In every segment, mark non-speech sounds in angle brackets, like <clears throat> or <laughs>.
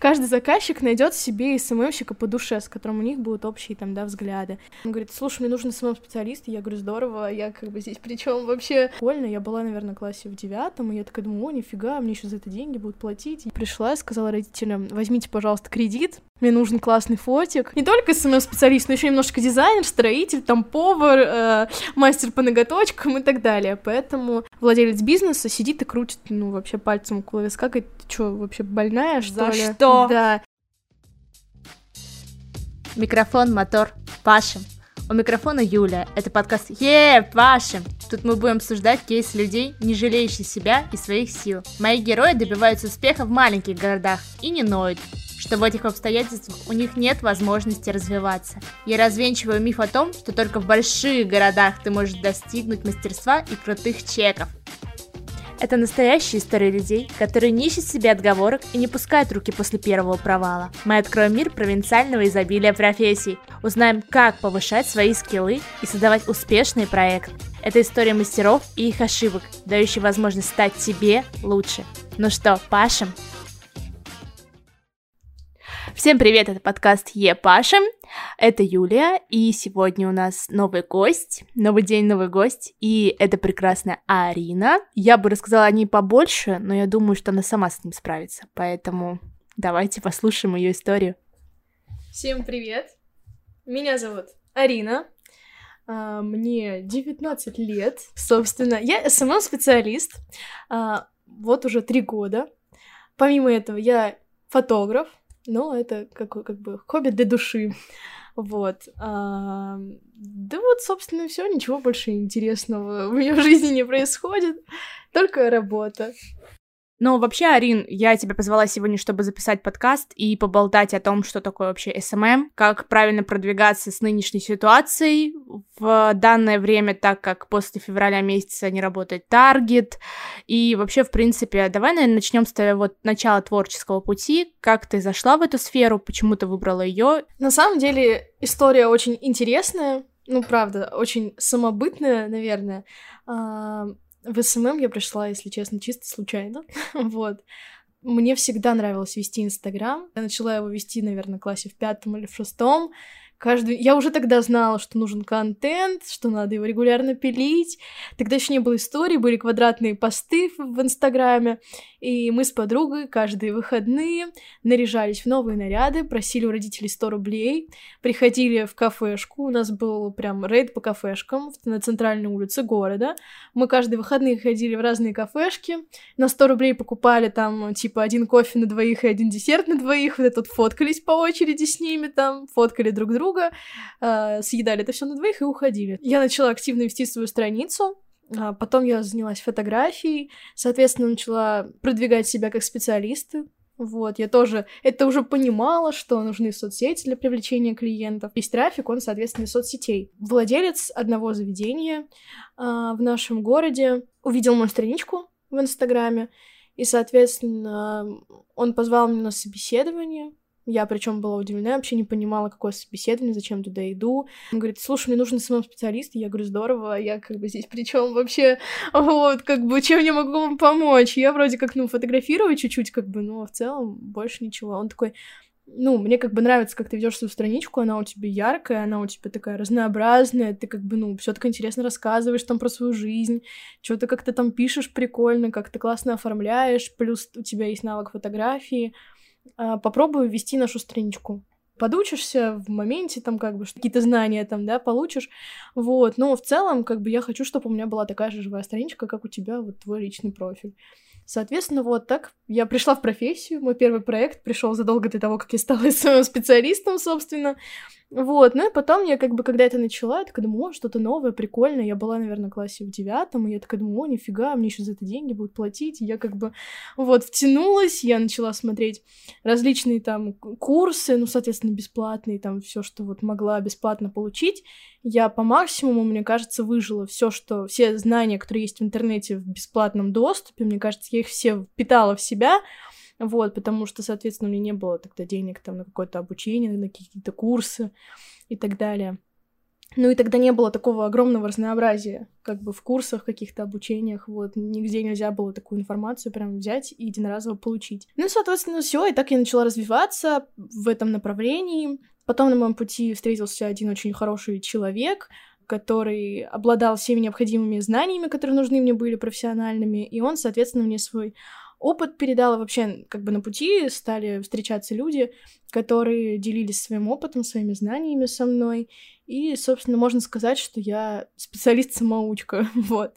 каждый заказчик найдет себе SMM щика по душе, с которым у них будут общие там, да, взгляды. Он говорит, слушай, мне нужен SMM-специалист, я говорю, здорово, я как бы здесь причем вообще прикольно, я была, наверное, в классе в девятом, и я такая думаю, о, нифига, мне еще за это деньги будут платить. И пришла сказала родителям, возьмите, пожалуйста, кредит, мне нужен классный фотик. Не только SMM-специалист, но еще немножко дизайнер, строитель, там повар, э, мастер по ноготочкам и так далее. Поэтому владелец бизнеса сидит и крутит, ну, вообще пальцем около виска, говорит, что, вообще больная, что За ли? что? Да. Микрофон, мотор, Пашем. У микрофона Юля. Это подкаст Е, Пашем. Тут мы будем обсуждать кейсы людей, не жалеющих себя и своих сил. Мои герои добиваются успеха в маленьких городах и не ноют, что в этих обстоятельствах у них нет возможности развиваться. Я развенчиваю миф о том, что только в больших городах ты можешь достигнуть мастерства и крутых чеков. Это настоящая история людей, которые не ищут себе отговорок и не пускают руки после первого провала. Мы откроем мир провинциального изобилия профессий, узнаем, как повышать свои скиллы и создавать успешный проект. Это история мастеров и их ошибок, дающая возможность стать тебе лучше. Ну что, пашем? Всем привет, это подкаст Е Пашем. Это Юлия, и сегодня у нас новый гость, новый день, новый гость, и это прекрасная Арина. Я бы рассказала о ней побольше, но я думаю, что она сама с ним справится, поэтому давайте послушаем ее историю. Всем привет. Меня зовут Арина. А, Мне 19 лет, собственно. Я SMM-специалист. а, Вот уже три года. Помимо этого, я фотограф, но это как, как бы хобби для души. <laughs> Вот. А, Да вот, собственно, все, ничего больше интересного в ее <laughs> жизни не происходит, только работа. Ну, вообще, Арин, я тебя позвала сегодня, чтобы записать подкаст и поболтать о том, что такое вообще SMM, как правильно продвигаться с нынешней ситуацией в данное время, так как после февраля месяца не работает таргет. И вообще, в принципе, давай, наверное, начнем с того вот начала творческого пути. Как ты зашла в эту сферу, почему ты выбрала ее? На самом деле история очень интересная, ну, правда, очень самобытная, наверное. В SMM я пришла, если честно, чисто случайно, <laughs> вот. Мне всегда нравилось вести Инстаграм. Я начала его вести, наверное, в классе в пятом или в шестом. Каждый... Я уже тогда знала, что нужен контент, что надо его регулярно пилить. Тогда еще не было истории, были квадратные посты в Инстаграме. И мы с подругой каждые выходные наряжались в новые наряды, просили у родителей 100 рублей, приходили в кафешку, у нас был прям рейд по кафешкам на центральной улице города. Мы каждые выходные ходили в разные кафешки, на 100 рублей покупали там, типа, один кофе на двоих и один десерт на двоих, вот это вот фоткались по очереди с ними там, фоткали друг друга, э, съедали это все на двоих и уходили. Я начала активно вести свою страницу, Потом я занялась фотографией, соответственно, начала продвигать себя как специалиста. Вот, я тоже это уже понимала, что нужны соцсети для привлечения клиентов. Весь трафик, он, соответственно, из соцсетей. Владелец одного заведения а, в нашем городе увидел мою страничку в Инстаграме, и, соответственно, он позвал меня на собеседование. Я причем была удивлена, вообще не понимала, какое собеседование, зачем туда иду. Он говорит, слушай, мне нужен SMM-специалист. Я говорю, здорово, я как бы здесь причем вообще, вот, как бы, чем я могу вам помочь? Я вроде как, ну, фотографирую чуть-чуть, как бы, но в целом больше ничего. Он такой, ну, мне как бы нравится, как ты ведешь свою страничку, она у тебя яркая, она у тебя такая разнообразная, ты как бы, ну, все так интересно рассказываешь там про свою жизнь, что-то как-то там пишешь прикольно, как ты классно оформляешь, плюс у тебя есть навык фотографии. А, Попробую ввести нашу страничку. Подучишься в моменте, там, как бы, какие-то знания там, да, получишь, вот, но в целом, как бы, я хочу, чтобы у меня была такая же живая страничка, как у тебя, вот, твой личный профиль. Соответственно, вот так я пришла в профессию. Мой первый проект пришел задолго до того, как я стала <laughs> своим специалистом, собственно. Вот, ну и потом я как бы, когда это начала, я такая думаю, о, что-то новое, прикольное. Я была, наверное, в классе в девятом, и я такая думаю, о, нифига, мне еще за это деньги будут платить. И я как бы вот втянулась, я начала смотреть различные там курсы, ну, соответственно, бесплатные, там все, что вот могла бесплатно получить. Я по максимуму, мне кажется, выжила все, что все знания, которые есть в интернете в бесплатном доступе, мне кажется, я их все впитала в себя. Вот, потому что, соответственно, у меня не было тогда денег там на какое-то обучение, на какие-то курсы и так далее. Ну и тогда не было такого огромного разнообразия, как бы в курсах, каких-то обучениях, вот, нигде нельзя было такую информацию прям взять и единоразово получить. Ну, соответственно, все, и так я начала развиваться в этом направлении. Потом на моем пути встретился один очень хороший человек, который обладал всеми необходимыми знаниями, которые нужны мне были профессиональными, и он, соответственно, мне свой опыт передал, и вообще как бы на пути стали встречаться люди, которые делились своим опытом, своими знаниями со мной, и, собственно, можно сказать, что я специалист-самоучка, <laughs> вот,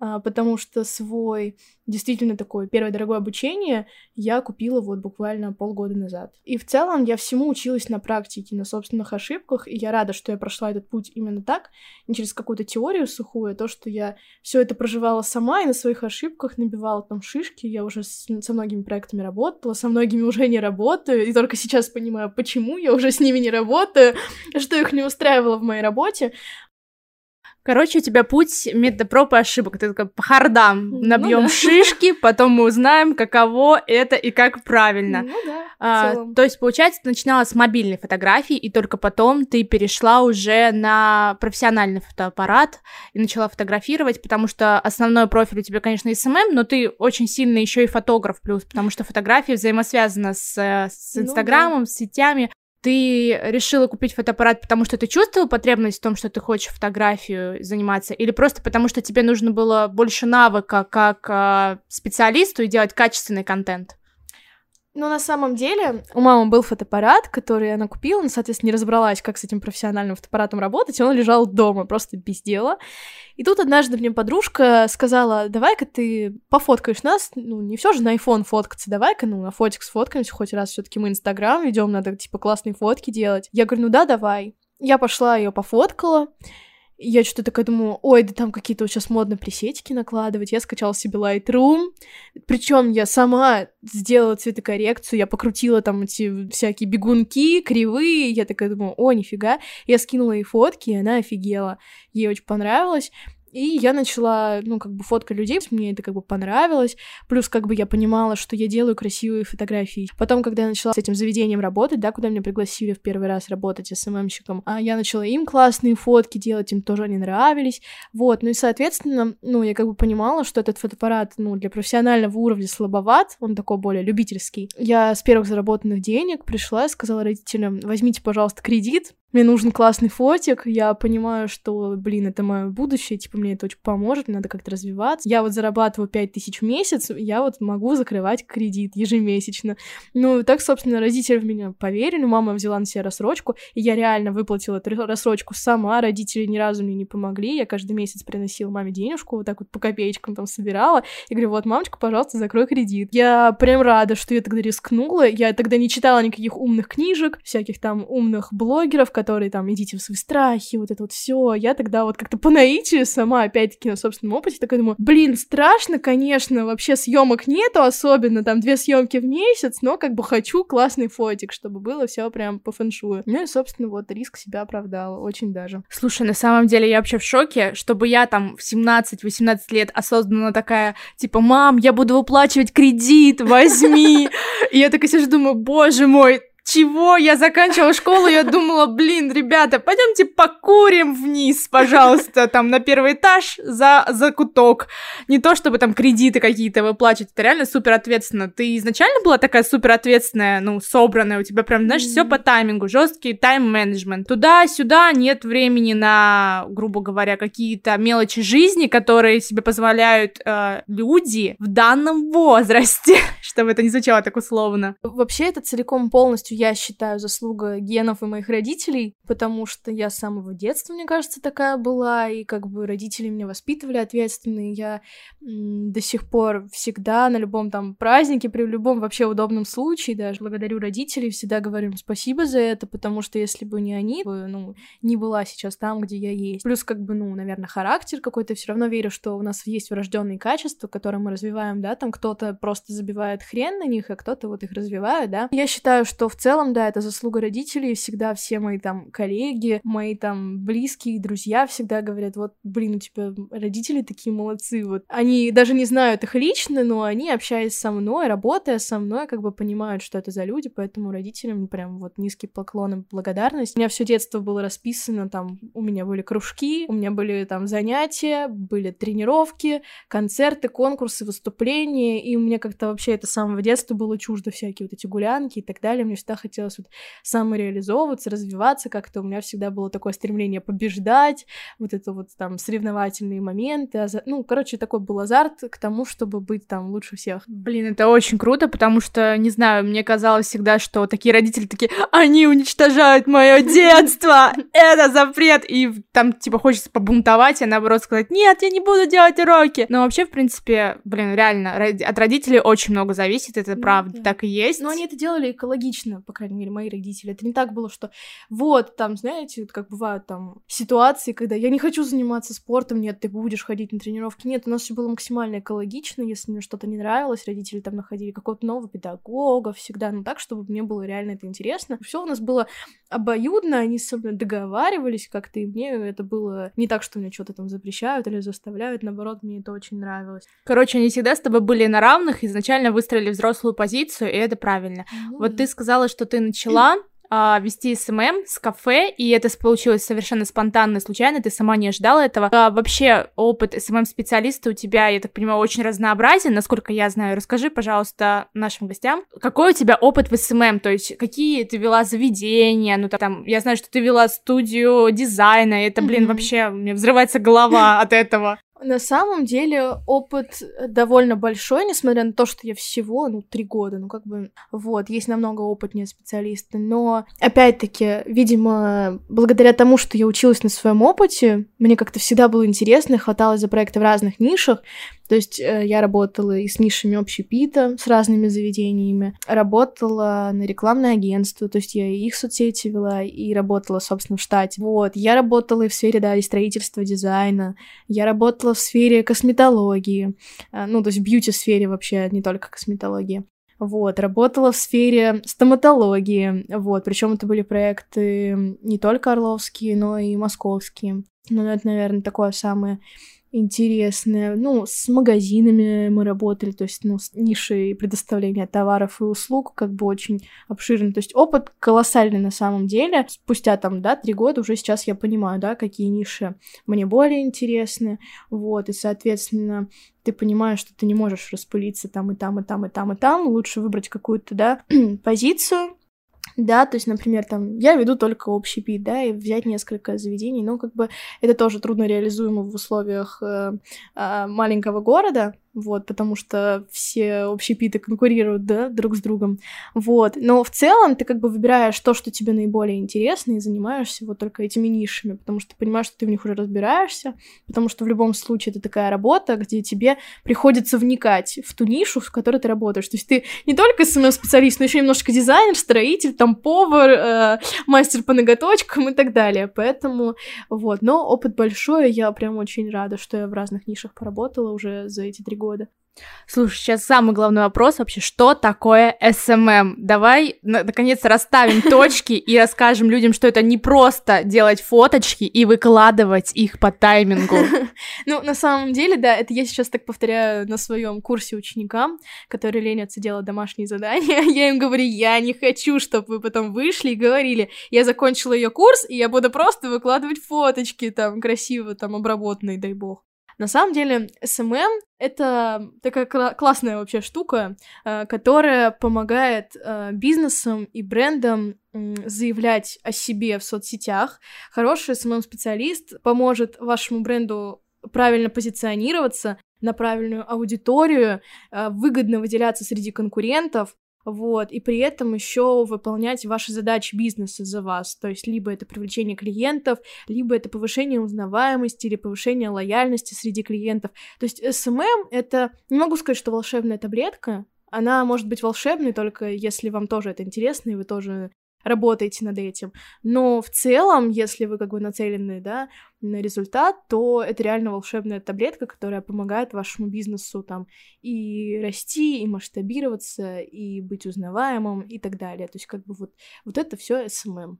а, потому что свой действительно такое первое дорогое обучение я купила вот буквально полгода назад. И в целом я всему училась на практике, на собственных ошибках, и я рада, что я прошла этот путь именно так, не через какую-то теорию сухую, а то, что я все это проживала сама и на своих ошибках набивала там шишки, я уже с, со многими проектами работала, со многими уже не работаю, и только сейчас понимаю, почему я уже с ними не работаю, <laughs> что их не устраивало в моей работе. Короче, у тебя путь метода проб и ошибок. Ты такой по хардам набьем ну, да. шишки, потом мы узнаем, каково это и как правильно. Ну да. А, то есть, получается, ты начинала с мобильной фотографии, и только потом ты перешла уже на профессиональный фотоаппарат и начала фотографировать, потому что основной профиль у тебя, конечно, SMM, но ты очень сильно еще и фотограф плюс, потому что фотография взаимосвязана с, с Инстаграмом, ну, да. с сетями ты решила купить фотоаппарат, потому что ты чувствовала потребность в том, что ты хочешь фотографию заниматься, или просто потому что тебе нужно было больше навыка как э, специалисту и делать качественный контент? Ну, на самом деле, у мамы был фотоаппарат, который она купила, но, соответственно, не разобралась, как с этим профессиональным фотоаппаратом работать, и он лежал дома, просто без дела. И тут однажды мне подружка сказала, давай-ка ты пофоткаешь нас, ну, не все же на iPhone фоткаться, давай-ка, ну, на фотик сфоткаемся, хоть раз все таки мы Инстаграм ведем, надо, типа, классные фотки делать. Я говорю, ну да, давай. Я пошла ее пофоткала, я что-то такая думаю, ой, да там какие-то сейчас модно пресетики накладывать. Я скачала себе Lightroom. Причем я сама сделала цветокоррекцию, я покрутила там эти всякие бегунки, кривые. Я такая думаю, о, нифига. Я скинула ей фотки, и она офигела. Ей очень понравилось. И я начала, ну, как бы фоткать людей, мне это как бы понравилось, плюс как бы я понимала, что я делаю красивые фотографии. Потом, когда я начала с этим заведением работать, да, куда меня пригласили в первый раз работать СММщиком, а я начала им классные фотки делать, им тоже они нравились, вот, ну и, соответственно, ну, я как бы понимала, что этот фотоаппарат, ну, для профессионального уровня слабоват, он такой более любительский. Я с первых заработанных денег пришла и сказала родителям, возьмите, пожалуйста, кредит, мне нужен классный фотик, я понимаю, что, блин, это мое будущее, типа, мне это очень поможет, надо как-то развиваться. Я вот зарабатываю 5 тысяч в месяц, я вот могу закрывать кредит ежемесячно. Ну, так, собственно, родители в меня поверили, мама взяла на себя рассрочку, и я реально выплатила эту рассрочку сама, родители ни разу мне не помогли, я каждый месяц приносила маме денежку, вот так вот по копеечкам там собирала, и говорю, вот, мамочка, пожалуйста, закрой кредит. Я прям рада, что я тогда рискнула, я тогда не читала никаких умных книжек, всяких там умных блогеров, там идите в свои страхи, вот это вот все. Я тогда вот как-то по наитию сама, опять-таки, на собственном опыте, такая думаю, блин, страшно, конечно, вообще съемок нету особенно, там две съемки в месяц, но как бы хочу классный фотик, чтобы было все прям по фэншую. Ну и, собственно, вот риск себя оправдал, очень даже. Слушай, на самом деле я вообще в шоке, чтобы я там в 17-18 лет осознанно такая, типа, мам, я буду выплачивать кредит, возьми. <laughs> И я такая сижу, думаю, боже мой, чего я заканчивала школу, я думала, блин, ребята, пойдемте покурим вниз, пожалуйста, там на первый этаж за, за куток. Не то, чтобы там кредиты какие-то выплачивать, это реально супер ответственно. Ты изначально была такая супер ответственная, ну, собранная, у тебя прям, знаешь, все по таймингу, жесткий тайм-менеджмент. Туда-сюда нет времени на, грубо говоря, какие-то мелочи жизни, которые себе позволяют э, люди в данном возрасте, <laughs> чтобы это не звучало так условно. Вообще это целиком полностью полностью, я считаю, заслуга генов и моих родителей, потому что я с самого детства, мне кажется, такая была, и как бы родители меня воспитывали ответственные. Я до сих пор всегда на любом там празднике, при любом вообще удобном случае даже благодарю родителей, всегда говорю им спасибо за это, потому что если бы не они, бы, ну, не была сейчас там, где я есть. Плюс как бы, ну, наверное, характер какой-то, все равно верю, что у нас есть врожденные качества, которые мы развиваем, да, там кто-то просто забивает хрен на них, а кто-то вот их развивает, да. Я считаю, что в целом, да, это заслуга родителей, всегда все мои там коллеги, мои там близкие, друзья всегда говорят, вот, блин, у тебя родители такие молодцы, вот. Они даже не знают их лично, но они, общаясь со мной, работая со мной, как бы понимают, что это за люди, поэтому родителям прям вот низкий поклон и благодарность. У меня все детство было расписано, там, у меня были кружки, у меня были там занятия, были тренировки, концерты, конкурсы, выступления, и у меня как-то вообще это с самого детства было чуждо всякие вот эти гулянки и так далее. Мне всегда хотелось вот самореализовываться, развиваться как-то. У меня всегда было такое стремление побеждать, вот это вот там соревновательные моменты. Азар... Ну, короче, такой был азарт к тому, чтобы быть там лучше всех. Блин, это очень круто, потому что, не знаю, мне казалось всегда, что такие родители такие, они уничтожают мое детство, это запрет, и там, типа, хочется побунтовать, а наоборот сказать, нет, я не буду делать уроки. Но вообще, в принципе, блин, реально, от родителей очень много зависит, это правда, да. так и есть. Но они это делали экологично, по крайней мере, мои родители. Это не так было, что вот, там, знаете, как бывают там ситуации, когда я не хочу заниматься спортом, нет, ты будешь ходить на тренировки. Нет, у нас все было максимально экологично, если мне что-то не нравилось, родители там находили какого-то нового педагога всегда, ну так, чтобы мне было реально это интересно. Все у нас было обоюдно, они со мной договаривались как-то, и мне это было не так, что мне что-то там запрещают или заставляют, наоборот, мне это очень нравилось. Короче, они всегда с тобой были на равных, изначально выстроили взрослую позицию, и это правильно. Mm-hmm. Вот ты сказала, что ты начала а, вести SMM с кафе, и это получилось совершенно спонтанно, случайно, ты сама не ожидала этого. А, вообще, опыт SMM-специалиста у тебя, я так понимаю, очень разнообразен, насколько я знаю. Расскажи, пожалуйста, нашим гостям, какой у тебя опыт в SMM, то есть какие ты вела заведения, ну там, я знаю, что ты вела студию дизайна, и это, блин, mm-hmm. вообще, мне взрывается голова от этого. На самом деле опыт довольно большой, несмотря на то, что я всего, ну, три года, ну, как бы, вот, есть намного опытнее специалисты, но, опять-таки, видимо, благодаря тому, что я училась на своем опыте, мне как-то всегда было интересно, хваталась за проекты в разных нишах, то есть э, я работала и с нишами общепита, с разными заведениями, работала на рекламное агентство, то есть я и их соцсети вела, и работала, собственно, в штате. Вот, я работала и в сфере, да, и строительства, дизайна, я работала в сфере косметологии, э, ну, то есть бьюти-сфере вообще, не только косметологии. Вот, работала в сфере стоматологии, вот, причем это были проекты не только орловские, но и московские. Ну, это, наверное, такое самое интересное. Ну, с магазинами мы работали, то есть, ну, с нишей предоставления товаров и услуг как бы очень обширный. То есть опыт колоссальный на самом деле. Спустя там, да, три года уже сейчас я понимаю, да, какие ниши мне более интересны, вот, и, соответственно, ты понимаешь, что ты не можешь распылиться там и там, и там, и там, и там. Лучше выбрать какую-то, да, <clears throat> позицию, да, то есть, например, там, я веду только общепит, да, и взять несколько заведений, ну, как бы, это тоже трудно реализуемо в условиях э, э, маленького города, вот, потому что все общепиты конкурируют, да, друг с другом, вот, но в целом ты как бы выбираешь то, что тебе наиболее интересно, и занимаешься вот только этими нишами, потому что понимаешь, что ты в них уже разбираешься, потому что в любом случае это такая работа, где тебе приходится вникать в ту нишу, в которой ты работаешь, то есть ты не только SMM-специалист, но еще немножко дизайнер, строитель, там, повар, э, мастер по ноготочкам и так далее, поэтому, вот, но опыт большой, я прям очень рада, что я в разных нишах поработала уже за эти три года. Слушай, сейчас самый главный вопрос вообще, что такое SMM? Давай, наконец, расставим <laughs> точки и расскажем людям, что это не просто делать фоточки и выкладывать их по таймингу. <laughs> Ну, на самом деле, да, это я сейчас так повторяю на своем курсе ученикам, которые ленятся делать домашние задания. <laughs> Я им говорю, я не хочу, чтобы вы потом вышли и говорили, я закончила ее курс, и я буду просто выкладывать фоточки там красиво, там обработанные, дай бог. На самом деле, SMM — это такая классная вообще штука, э, которая помогает э, бизнесам и брендам заявлять о себе в соцсетях. Хороший SMM-специалист поможет вашему бренду правильно позиционироваться, на правильную аудиторию, э, выгодно выделяться среди конкурентов, вот, и при этом еще выполнять ваши задачи бизнеса за вас, то есть либо это привлечение клиентов, либо это повышение узнаваемости или повышение лояльности среди клиентов. То есть SMM — это, не могу сказать, что волшебная таблетка, она может быть волшебной только если вам тоже это интересно, и вы тоже работаете над этим. Но в целом, если вы как бы нацелены, да, на результат, то это реально волшебная таблетка, которая помогает вашему бизнесу там и расти, и масштабироваться, и быть узнаваемым и так далее. То есть как бы вот, вот это все SMM.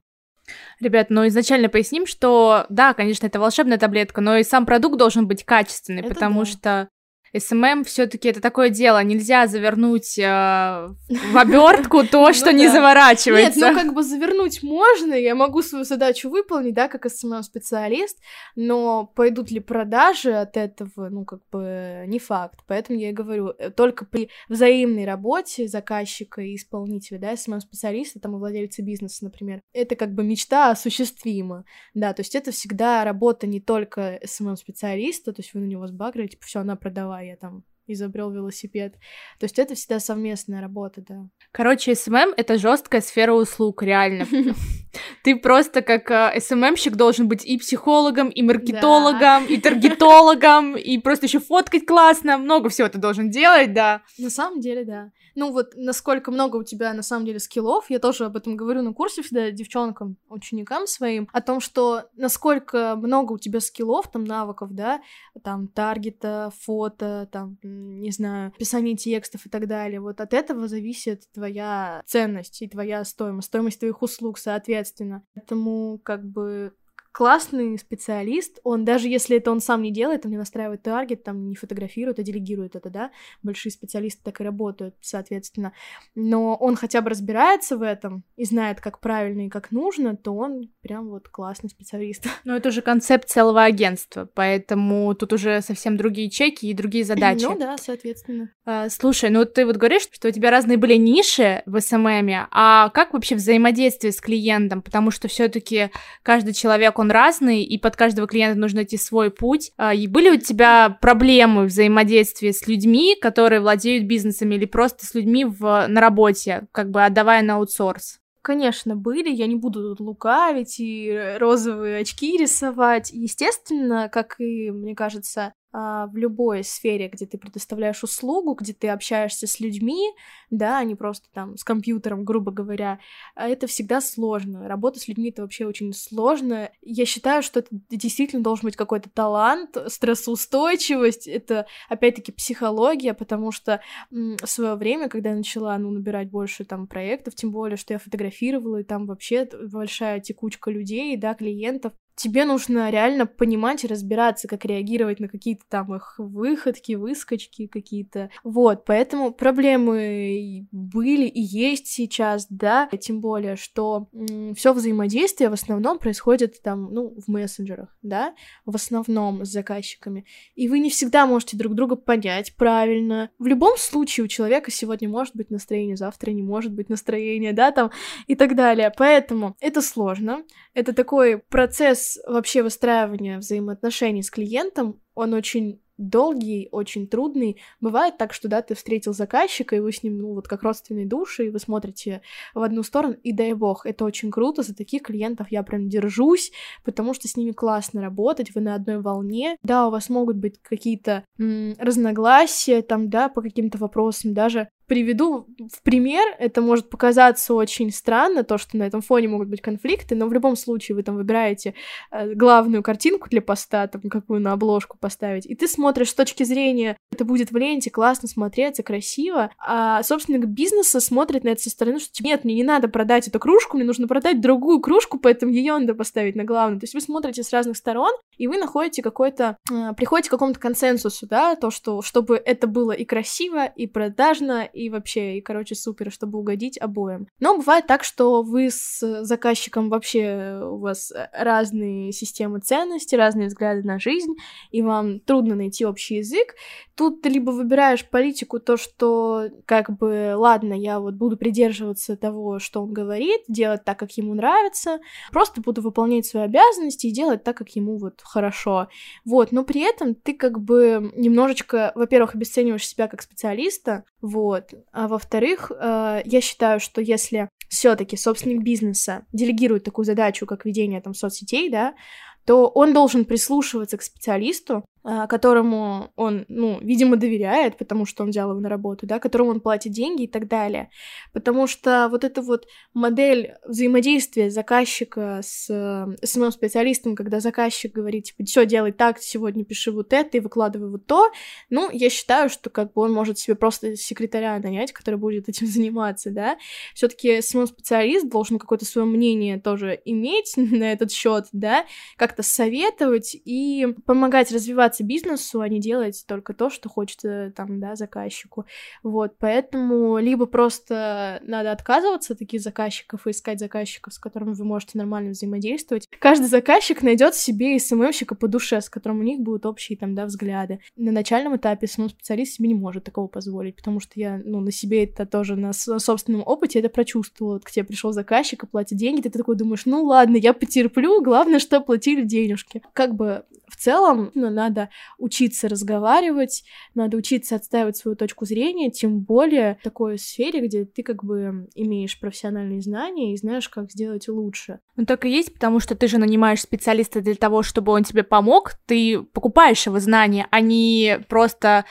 Ребят, ну изначально поясним, что да, конечно, это волшебная таблетка, но и сам продукт должен быть качественный, это потому да. что SMM все-таки это такое дело, нельзя завернуть э, в <laughs> обертку то, ну что не заворачивается. Нет, ну как бы завернуть можно, я могу свою задачу выполнить, да, как SMM-специалист, но пойдут ли продажи от этого, ну как бы не факт. Поэтому я и говорю, э, только при взаимной работе заказчика и исполнителя, да, SMM-специалиста, там и владельца бизнеса, например, это как бы мечта осуществима, да, то есть это всегда работа не только SMM-специалиста, то есть вы на него сбагрили, типа, все, на, продавай, я там изобрел велосипед. То есть это всегда совместная работа, да. Короче, SMM — это жесткая сфера услуг, реально. <laughs> Ты просто как э, SMM щик должен быть и психологом, и маркетологом, и таргетологом, <laughs> и просто еще фоткать классно, много всего ты должен делать, да. На самом деле, да ну вот насколько много у тебя на самом деле скиллов, я тоже об этом говорю на курсе всегда девчонкам, ученикам своим, о том, что насколько много у тебя скиллов, там, навыков, да, там, таргета, фото, там, не знаю, писание текстов и так далее, вот от этого зависит твоя ценность и твоя стоимость, стоимость твоих услуг, соответственно. Поэтому, как бы, классный специалист, он даже если это он сам не делает, он не настраивает таргет, там не фотографирует, а делегирует это, да, большие специалисты так и работают, соответственно, но он хотя бы разбирается в этом и знает, как правильно и как нужно, то он прям вот классный специалист. <laughs> Ну, это уже концепт целого агентства, поэтому тут уже совсем другие чеки и другие задачи. Ну да, соответственно. А, слушай, ну ты вот говоришь, что у тебя разные были ниши в СММе, а как вообще взаимодействие с клиентом? Потому что все таки каждый человек, он разный, и под каждого клиента нужно найти свой путь. А, и были у тебя проблемы взаимодействия с людьми, которые владеют бизнесами, или просто с людьми в, на работе, как бы отдавая на аутсорс? Конечно, были, я не буду лукавить и розовые очки рисовать. Естественно, как и, мне кажется, в любой сфере, где ты предоставляешь услугу, где ты общаешься с людьми, да, а не просто там с компьютером, грубо говоря, а это всегда сложно. Работа с людьми — это вообще очень сложно. Я считаю, что это действительно должен быть какой-то талант, стрессоустойчивость, это, опять-таки, психология, потому что в свое время, когда я начала, ну, набирать больше там проектов, тем более, что я фотографировала, и там вообще большая текучка людей, да, клиентов, тебе нужно реально понимать и разбираться, как реагировать на какие-то там их выходки, выскочки какие-то. Вот, поэтому проблемы были и есть сейчас, да, тем более, что все взаимодействие в основном происходит там, ну, в мессенджерах, да, в основном с заказчиками. И вы не всегда можете друг друга понять правильно. В любом случае у человека сегодня может быть настроение, завтра не может быть настроение, да, там, и так далее. Поэтому это сложно. Это такой процесс вообще выстраивания взаимоотношений с клиентом, он очень долгий, очень трудный. Бывает так, что, да, ты встретил заказчика, и вы с ним, ну, вот как родственные души, и вы смотрите в одну сторону, и дай бог, это очень круто, за таких клиентов я прям держусь, потому что с ними классно работать, вы на одной волне. Да, у вас могут быть какие-то разногласия, там, да, по каким-то вопросам, даже приведу в пример, это может показаться очень странно, то, что на этом фоне могут быть конфликты, но в любом случае вы там выбираете э, главную картинку для поста, там, какую на обложку поставить, и ты смотришь с точки зрения, это будет в ленте классно смотреться, красиво, а собственник бизнеса смотрит на это со стороны, что типа, нет, мне не надо продать эту кружку, мне нужно продать другую кружку, поэтому ее надо поставить на главную. То есть вы смотрите с разных сторон, и вы находите какой-то, э, приходите к какому-то консенсусу, да, то, что, чтобы это было и красиво, и продажно, и вообще, и, короче, супер, чтобы угодить обоим. Но бывает так, что вы с заказчиком вообще, у вас разные системы ценностей, разные взгляды на жизнь, и вам трудно найти общий язык. Тут ты либо выбираешь политику, то, что, как бы, ладно, я вот буду придерживаться того, что он говорит, делать так, как ему нравится, просто буду выполнять свои обязанности и делать так, как ему вот хорошо. Вот, но при этом ты как бы немножечко, во-первых, обесцениваешь себя как специалиста, вот, а во-вторых, э, я считаю, что если все-таки собственник бизнеса делегирует такую задачу, как ведение там соцсетей, да, то он должен прислушиваться к специалисту, которому он, ну, видимо, доверяет, потому что он взял его на работу, да, которому он платит деньги и так далее. Потому что вот эта вот модель взаимодействия заказчика с SMM специалистом, когда заказчик говорит, типа, все, делай так, сегодня пиши вот это и выкладывай вот то, ну, я считаю, что как бы он может себе просто секретаря нанять, который будет этим <laughs> заниматься, да. все таки SMM специалист должен какое-то свое мнение тоже иметь <laughs> на этот счет, да, как-то советовать и помогать развивать развиваться бизнесу, а не делать только то, что хочется там, да, заказчику. Вот, поэтому либо просто надо отказываться от таких заказчиков и искать заказчиков, с которыми вы можете нормально взаимодействовать. Каждый заказчик найдет себе СММщика по душе, с которым у них будут общие там, да, взгляды. На начальном этапе SMM специалист себе не может такого позволить, потому что я, ну, на себе это тоже на собственном опыте это прочувствовала. Вот к тебе пришел заказчик и платит деньги, ты такой думаешь, ну ладно, я потерплю, главное, что платили денежки. Как бы в целом ну, надо учиться разговаривать, надо учиться отстаивать свою точку зрения, тем более в такой сфере, где ты как бы имеешь профессиональные знания и знаешь, как сделать лучше. Ну так и есть, потому что ты же нанимаешь специалиста для того, чтобы он тебе помог, ты покупаешь его знания, а не просто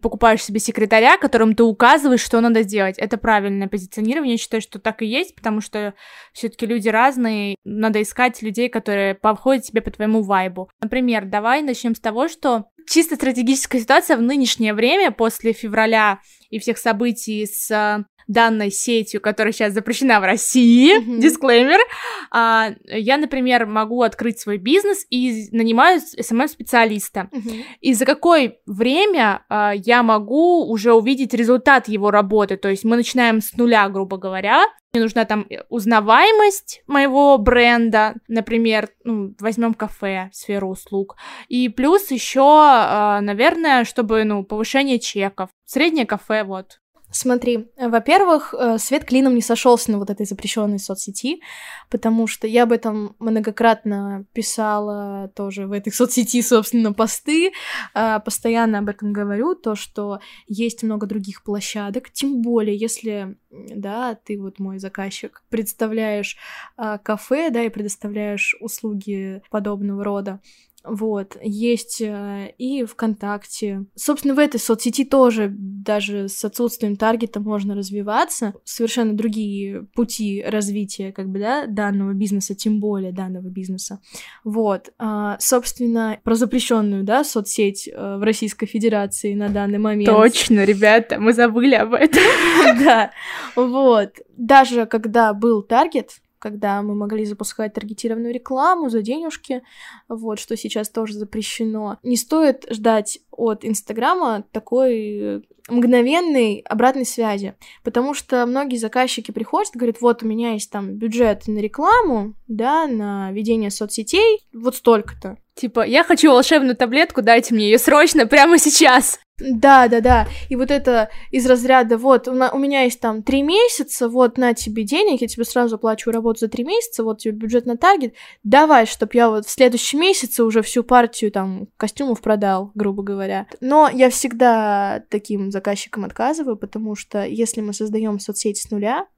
покупаешь себе секретаря, которым ты указываешь, что надо сделать. Это правильное позиционирование, я считаю, что так и есть, потому что все-таки люди разные, надо искать людей, которые подходят тебе по твоему вайбу. Например, давай начнем с того, что чисто стратегическая ситуация в нынешнее время после февраля и всех событий с э, данной сетью, которая сейчас запрещена в России, дисклеймер, mm-hmm. а, я, например, могу открыть свой бизнес и нанимаю SMM-специалиста. Mm-hmm. И за какое время а, я могу уже увидеть результат его работы? То есть мы начинаем с нуля, грубо говоря, мне нужна там э, узнаваемость моего бренда, например, ну, возьмем кафе, сферу услуг. И плюс еще, а, наверное, чтобы, ну, повышение чеков. Среднее кафе, вот, Смотри, во-первых, э, свет клином не сошелся на вот этой запрещенной соцсети, потому что я об этом многократно писала тоже в этой соцсети, собственно, посты, а, постоянно об этом говорю, то, что есть много других площадок, тем более, если, да, ты вот мой заказчик, представляешь а, кафе, да, и предоставляешь услуги подобного рода, вот, есть э, и ВКонтакте. Собственно, в этой соцсети тоже даже с отсутствием таргета можно развиваться. Совершенно другие пути развития, как бы, да, данного бизнеса, тем более данного бизнеса. Вот, а, собственно, про запрещенную, да, соцсеть э, в Российской Федерации на данный момент. Точно, ребята, мы забыли об этом. <laughs> Да, вот. Даже когда был таргет, когда мы могли запускать таргетированную рекламу за денежки, вот, что сейчас тоже запрещено. Не стоит ждать от Инстаграма такой мгновенной обратной связи, потому что многие заказчики приходят говорят, вот у меня есть там бюджет на рекламу, да, на ведение соцсетей, вот столько-то. Типа, я хочу волшебную таблетку, дайте мне ее срочно, прямо сейчас. Да, да, да. И вот это из разряда, вот, у, меня есть там три месяца, вот, на тебе денег, я тебе сразу плачу работу за три месяца, вот тебе бюджет на таргет, давай, чтоб я вот в следующем месяце уже всю партию там костюмов продал, грубо говоря. Но я всегда таким заказчикам отказываю, потому что если мы создаем соцсеть с нуля,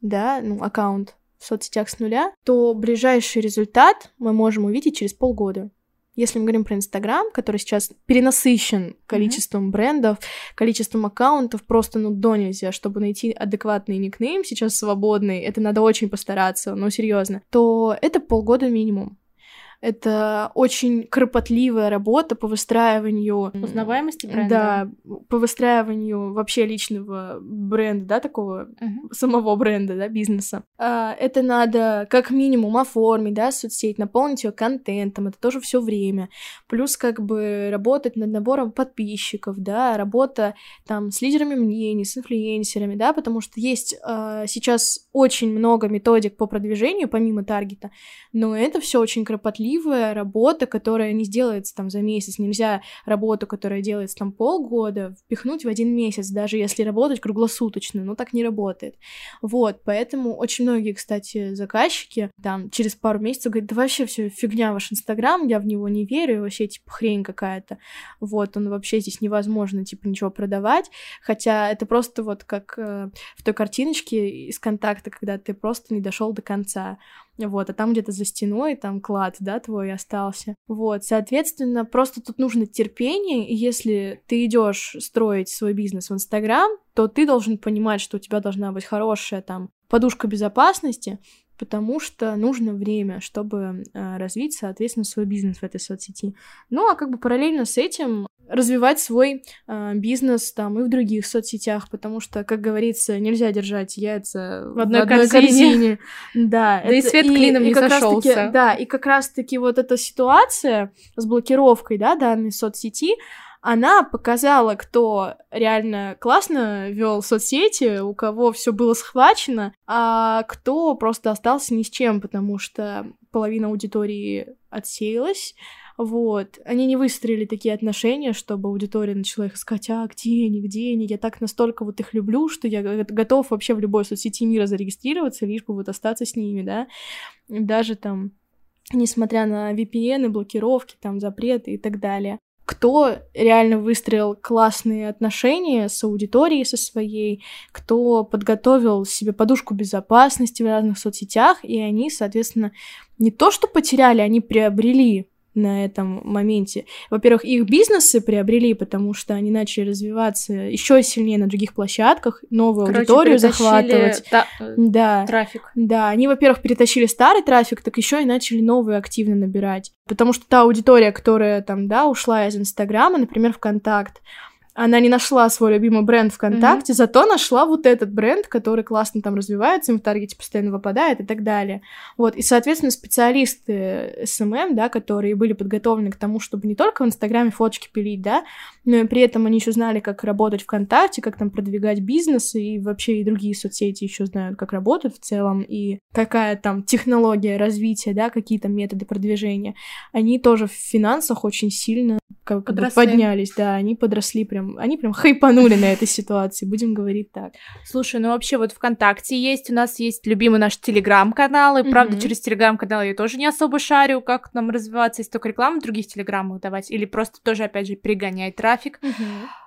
да, ну, аккаунт в соцсетях с нуля, то ближайший результат мы можем увидеть через полгода. Если мы говорим про Инстаграм, который сейчас перенасыщен количеством mm-hmm. брендов, количеством аккаунтов, просто ну до нельзя, чтобы найти адекватный никнейм сейчас свободный, это надо очень постараться, ну серьезно, то это полгода минимум. Это очень кропотливая работа по выстраиванию... Узнаваемости бренда. Да, по выстраиванию вообще личного бренда, да, такого uh-huh. самого бренда, да, бизнеса. А, это надо как минимум оформить, да, соцсеть, наполнить ее контентом, это тоже все время. Плюс как бы работать над набором подписчиков, да, работа там с лидерами мнений, с инфлюенсерами, да, потому что есть а, сейчас очень много методик по продвижению, помимо таргета, но это все очень кропотливо кропотливая работа, которая не сделается там за месяц. Нельзя работу, которая делается там полгода, впихнуть в один месяц, даже если работать круглосуточно. Ну, так не работает. Вот, поэтому очень многие, кстати, заказчики там через пару месяцев говорят, да вообще все фигня ваш Инстаграм, я в него не верю, вообще, типа, хрень какая-то. Вот, он вообще здесь невозможно, типа, ничего продавать. Хотя это просто вот как э, в той картиночке из контакта, когда ты просто не дошел до конца. Вот, а там где-то за стеной там клад, да, твой остался. Вот, соответственно, просто тут нужно терпение, и если ты идешь строить свой бизнес в Инстаграм, то ты должен понимать, что у тебя должна быть хорошая там подушка безопасности, потому что нужно время, чтобы э, развить, соответственно, свой бизнес в этой соцсети. Ну, а как бы параллельно с этим развивать свой э, бизнес там и в других соцсетях, потому что, как говорится, нельзя держать яйца в одной, в одной корзине. корзине. <laughs> Да, да это, и свет и, клином и не сошелся. Да, и как раз-таки вот эта ситуация с блокировкой, да, данной соцсети, она показала, кто реально классно вел соцсети, у кого все было схвачено, а кто просто остался ни с чем, потому что половина аудитории отсеялась, вот. Они не выстроили такие отношения, чтобы аудитория начала их искать, а, где они, где они, я так настолько вот их люблю, что я готов вообще в любой соцсети мира зарегистрироваться, лишь бы вот остаться с ними, да. Даже там несмотря на VPN, блокировки, там, запреты и так далее кто реально выстроил классные отношения с аудиторией со своей, кто подготовил себе подушку безопасности в разных соцсетях, и они, соответственно, не то что потеряли, они приобрели на этом моменте. Во-первых, их бизнесы приобрели, потому что они начали развиваться еще сильнее на других площадках, новую Короче, аудиторию захватывать. Та- да. Трафик. Да, они, во-первых, перетащили старый трафик, так еще и начали новый активно набирать. Потому что та аудитория, которая там, да, ушла из Инстаграма, например, ВКонтакт, она не нашла свой любимый бренд ВКонтакте, mm-hmm. зато нашла вот этот бренд, который классно там развивается, им в таргете постоянно выпадает и так далее. Вот, и, соответственно, специалисты SMM, да, которые были подготовлены к тому, чтобы не только в Инстаграме фоточки пилить, да, но и при этом они еще знали, как работать ВКонтакте, как там продвигать бизнес, и вообще и другие соцсети еще знают, как работать в целом, и какая там технология развития, да, какие то методы продвижения. Они тоже в финансах очень сильно как бы поднялись, да, они подросли прям, они прям хайпанули на этой ситуации, будем говорить так. Слушай, ну вообще вот ВКонтакте есть, у нас есть любимый наш Телеграм-канал, и правда через Телеграм-канал я тоже не особо шарю, как нам развиваться, если только рекламу в других Телеграмах давать, или просто тоже, опять же, перегонять трафик.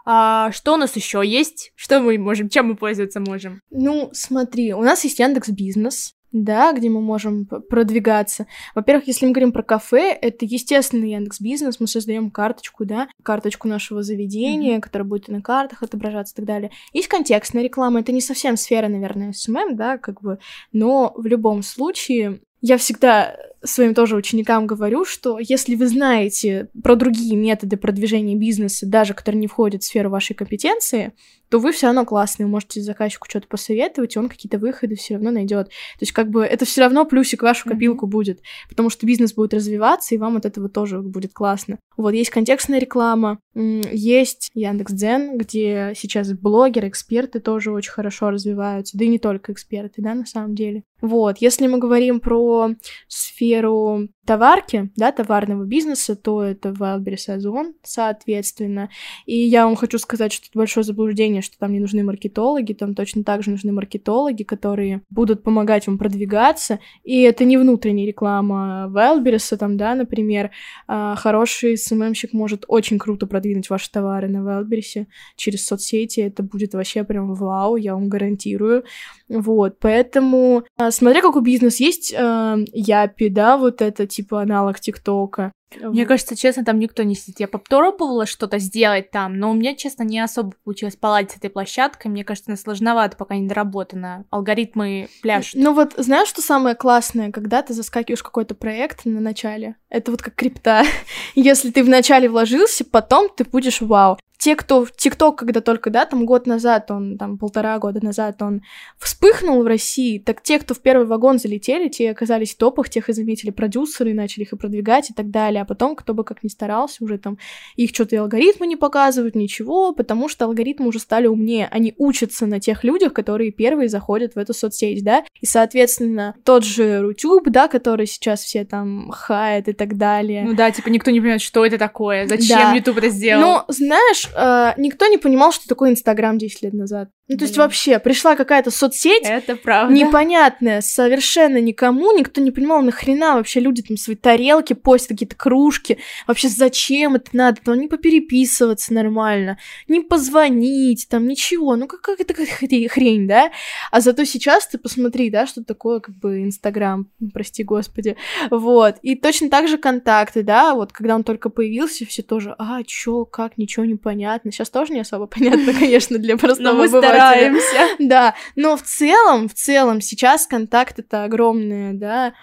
А, что у нас еще есть? Что мы можем, чем мы пользоваться можем? Ну, смотри, у нас есть Яндекс Бизнес, да, где мы можем продвигаться. Во-первых, если мы говорим про кафе, это естественный Яндекс Бизнес, мы создаем карточку, да, карточку нашего заведения, mm-hmm. которая будет на картах отображаться и так далее. Есть контекстная реклама, это не совсем сфера, наверное, SMM, да, как бы, но в любом случае я всегда своим тоже ученикам говорю, что если вы знаете про другие методы продвижения бизнеса, даже которые не входят в сферу вашей компетенции, то вы все равно классный, вы можете заказчику что-то посоветовать, и он какие-то выходы все равно найдет. То есть как бы это все равно плюсик в вашу копилку mm-hmm. будет, потому что бизнес будет развиваться, и вам от этого тоже будет классно. Вот есть контекстная реклама, есть Яндекс.Дзен, где сейчас блогеры, эксперты тоже очень хорошо развиваются, да и не только эксперты, да, на самом деле. Вот, если мы говорим про сферу товарки, да, товарного бизнеса, то это Wildberries Озон, соответственно. И я вам хочу сказать, что это большое заблуждение, что там не нужны маркетологи, там точно так же нужны маркетологи, которые будут помогать вам продвигаться. И это не внутренняя реклама Wildberries, там, да, например, а, хороший СММщик может очень круто продвинуть ваши товары на Wildberries через соцсети, это будет вообще прям вау, я вам гарантирую. Вот, поэтому, а, смотря какой бизнес есть, а, Япи, да, вот это, типа, аналог ТикТока. Мне кажется, честно, там никто не сидит. Я попробовала что-то сделать там, но у меня, честно, не особо получилось поладить с этой площадкой. Мне кажется, она сложновато, пока не доработана. Алгоритмы пляшут. Ну вот, знаешь, что самое классное, когда ты заскакиваешь какой-то проект на начале? Это вот как крипта. <laughs> Если ты вначале вложился, потом ты будешь вау те, кто в ТикТок, когда только, да, там год назад, он, там полтора года назад он вспыхнул в России, так те, кто в первый вагон залетели, те оказались в топах, тех и заметили продюсеры, и начали их и продвигать и так далее. А потом, кто бы как ни старался, уже там их что-то и алгоритмы не показывают, ничего, потому что алгоритмы уже стали умнее. Они учатся на тех людях, которые первые заходят в эту соцсеть, да, и, соответственно, тот же Рутюб, да, который сейчас все там хает и так далее. Ну да, типа никто не понимает, что это такое, зачем да. YouTube это сделал. Ну, знаешь, э, никто не понимал, что такое Инстаграм 10 лет назад. Ну, то есть вообще пришла какая-то соцсеть Это правда. непонятная, совершенно никому, никто не понимал, нахрена вообще люди там свои тарелки постят, какие-то кружки, вообще зачем это надо, там не попереписываться нормально, не позвонить, там ничего, ну как, как это как хрень, да? А зато сейчас ты посмотри, да, что такое как бы Инстаграм, прости господи, вот, и точно так же контакты, да, вот когда он только появился, все тоже, а, чё, как, ничего не понятно, сейчас тоже не особо <laughs> понятно, конечно, для простого. Стараемся. <laughs> Да, но в целом, в целом, сейчас контакт это огромная, да,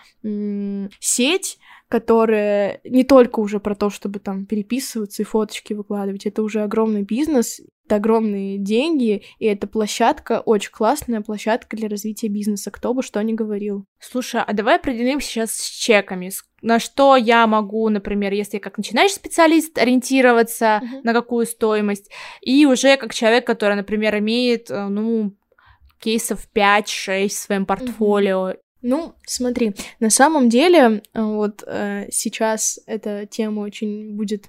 сеть, которая не только уже про то, чтобы там переписываться и фоточки выкладывать, это уже огромный бизнес, это огромные деньги, и эта площадка, очень классная площадка для развития бизнеса, кто бы что ни говорил. Слушай, а давай определим сейчас с чеками. На что я могу, например, если я как начинающий специалист, ориентироваться, Мгм. на какую стоимость, и уже как человек, который, например, имеет, э, ну, кейсов 5-6 в своем портфолио. Ну, смотри, на самом деле, э, вот э, сейчас эта тема очень будет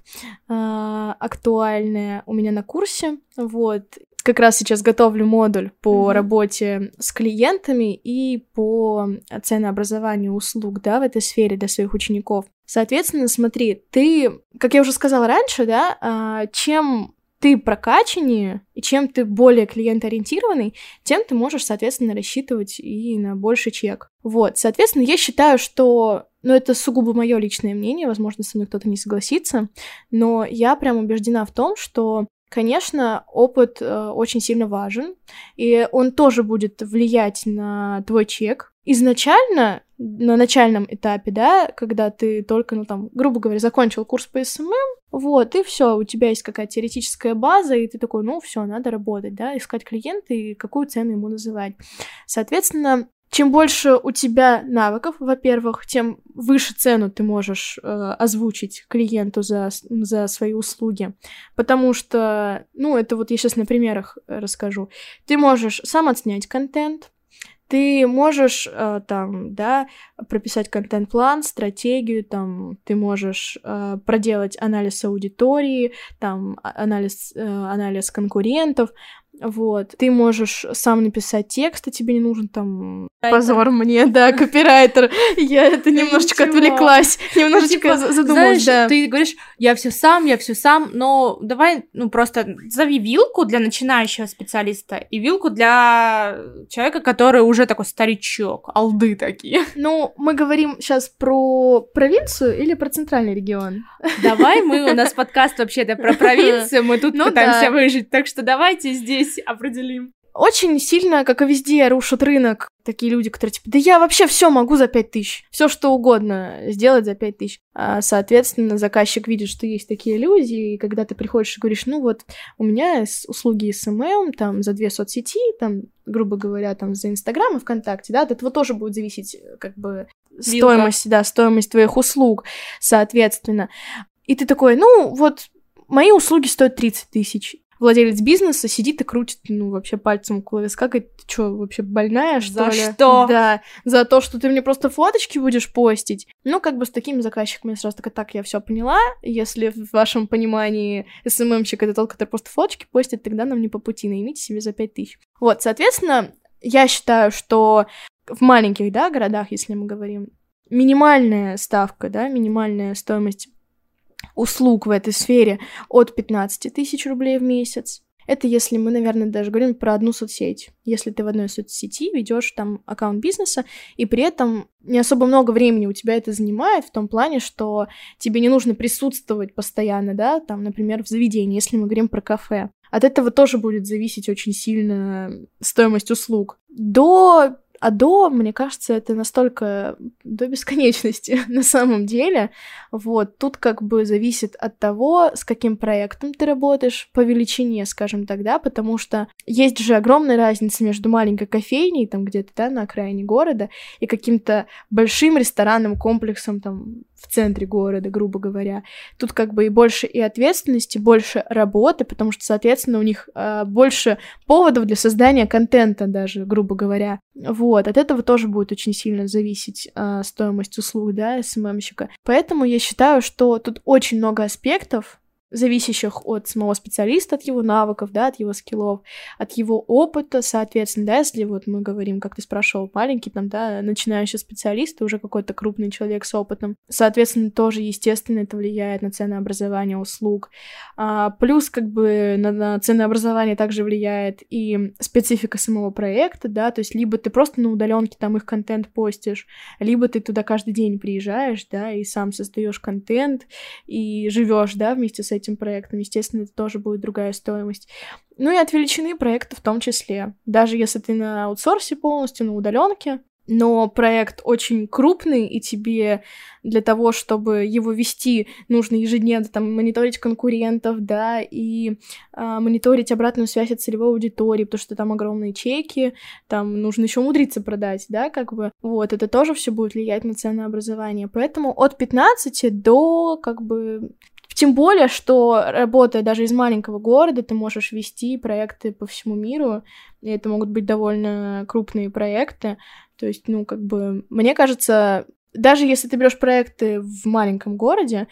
э, актуальная у меня на курсе, вот. Как раз сейчас готовлю модуль по Мгм. работе с клиентами и по ценообразованию услуг, да, в этой сфере для своих учеников. Соответственно, смотри, ты, как я уже сказала раньше, да, а, чем ты прокачаннее и чем ты более клиентоориентированный, тем ты можешь, соответственно, рассчитывать и на больший чек. Вот, соответственно, я считаю, что, ну, это сугубо мое личное мнение, возможно, со мной кто-то не согласится, но я прям убеждена в том, что Конечно, опыт э, очень сильно важен, и он тоже будет влиять на твой чек. Изначально, на начальном этапе, да, когда ты только, ну там, грубо говоря, закончил курс по SMM, вот, и все, у тебя есть какая-то теоретическая база, и ты такой, ну все, надо работать, да, искать клиента и какую цену ему называть. Соответственно, чем больше у тебя навыков, во-первых, тем выше цену ты можешь э, озвучить клиенту за, за свои услуги. Потому что, ну, это вот я сейчас на примерах э, расскажу. Ты можешь сам отснять контент, ты можешь э, там, да, прописать контент-план, стратегию, там, ты можешь э, проделать анализ аудитории, там, а- анализ, э, анализ конкурентов, вот. Ты можешь сам написать текст, а тебе не нужен там... Позор мне, да, <laughs> копирайтер. Я это немножечко отвлеклась, немножечко типа, за- задумалась, Знаешь, ты говоришь, я все сам, я все сам, но давай, ну, просто зови вилку для начинающего специалиста и вилку для человека, который уже такой старичок, алды такие. Ну, мы говорим сейчас про провинцию или про центральный регион? Давай мы, у нас подкаст вообще-то про <laughs> провинцию, мы тут Ну пытаемся выжить, так что давайте здесь определим. Очень сильно, как и везде, рушат рынок такие люди, которые типа, да я вообще все могу за пять тысяч, все что угодно сделать за пять тысяч. А, соответственно, заказчик видит, что есть такие люди, и когда ты приходишь и говоришь, ну вот, у меня услуги SMM, там, за две соцсети, там, грубо говоря, там, за Инстаграм и ВКонтакте, да, от этого тоже будет зависеть, как бы, стоимость, да, стоимость твоих услуг, соответственно. И ты такой, ну, вот, мои услуги стоят 30 тысяч. Владелец бизнеса сидит и крутит, ну, вообще пальцем около виска, говорит, ты что, вообще больная, что ли? За что? Да, за то, что ты мне просто фоточки будешь постить. Ну, как бы с такими заказчиками я сразу такая, так, я все поняла. Если в вашем понимании СММщик это тот, который просто фоточки постит, тогда нам не по пути, наймите себе за 5 тысяч. Вот, соответственно, я считаю, что в маленьких, да, городах, если мы говорим, минимальная ставка, да, минимальная стоимость услуг в этой сфере от 15 тысяч рублей в месяц. Это если мы, наверное, даже говорим про одну соцсеть. Если ты в одной соцсети ведешь там аккаунт бизнеса, и при этом не особо много времени у тебя это занимает, в том плане, что тебе не нужно присутствовать постоянно, да, там, например, в заведении, если мы говорим про кафе. От этого тоже будет зависеть очень сильно стоимость услуг. До а до, мне кажется, это настолько до бесконечности <laughs> на самом деле. Вот, тут как бы зависит от того, с каким проектом ты работаешь, по величине, скажем так, да, потому что есть же огромная разница между маленькой кофейней, там где-то, да, на окраине города, и каким-то большим ресторанным комплексом там в центре города, грубо говоря. Тут как бы и больше и ответственности, больше работы, потому что, соответственно, у них э, больше поводов для создания контента даже, грубо говоря. Вот, от этого тоже будет очень сильно зависеть э, стоимость услуг, да, СММщика. Поэтому я считаю, что тут очень много аспектов, зависящих от самого специалиста, от его навыков, да, от его скиллов, от его опыта, соответственно, да, если вот мы говорим, как ты спрашивал, маленький там, да, начинающий специалист, уже какой-то крупный человек с опытом, соответственно, тоже, естественно, это влияет на ценообразование услуг. А, плюс, как бы, на, на ценообразование также влияет и специфика самого проекта, да, то есть либо ты просто на удаленке там их контент постишь, либо ты туда каждый день приезжаешь, да, и сам создаешь контент, и живешь, да, вместе с проектом. Естественно, это тоже будет другая стоимость. Ну и от величины проекта в том числе. Даже если ты на аутсорсе полностью, на удаленке, но проект очень крупный, и тебе для того, чтобы его вести, нужно ежедневно там мониторить конкурентов, да, и а, мониторить обратную связь от целевой аудитории, потому что там огромные чеки, там нужно еще умудриться продать, да, как бы, вот, это тоже все будет влиять на ценообразование, поэтому от 15 до, как бы, тем более, что работая даже из маленького города, ты можешь вести проекты по всему миру, и это могут быть довольно крупные проекты. То есть, ну, как бы, мне кажется, даже если ты берешь проекты в маленьком городе,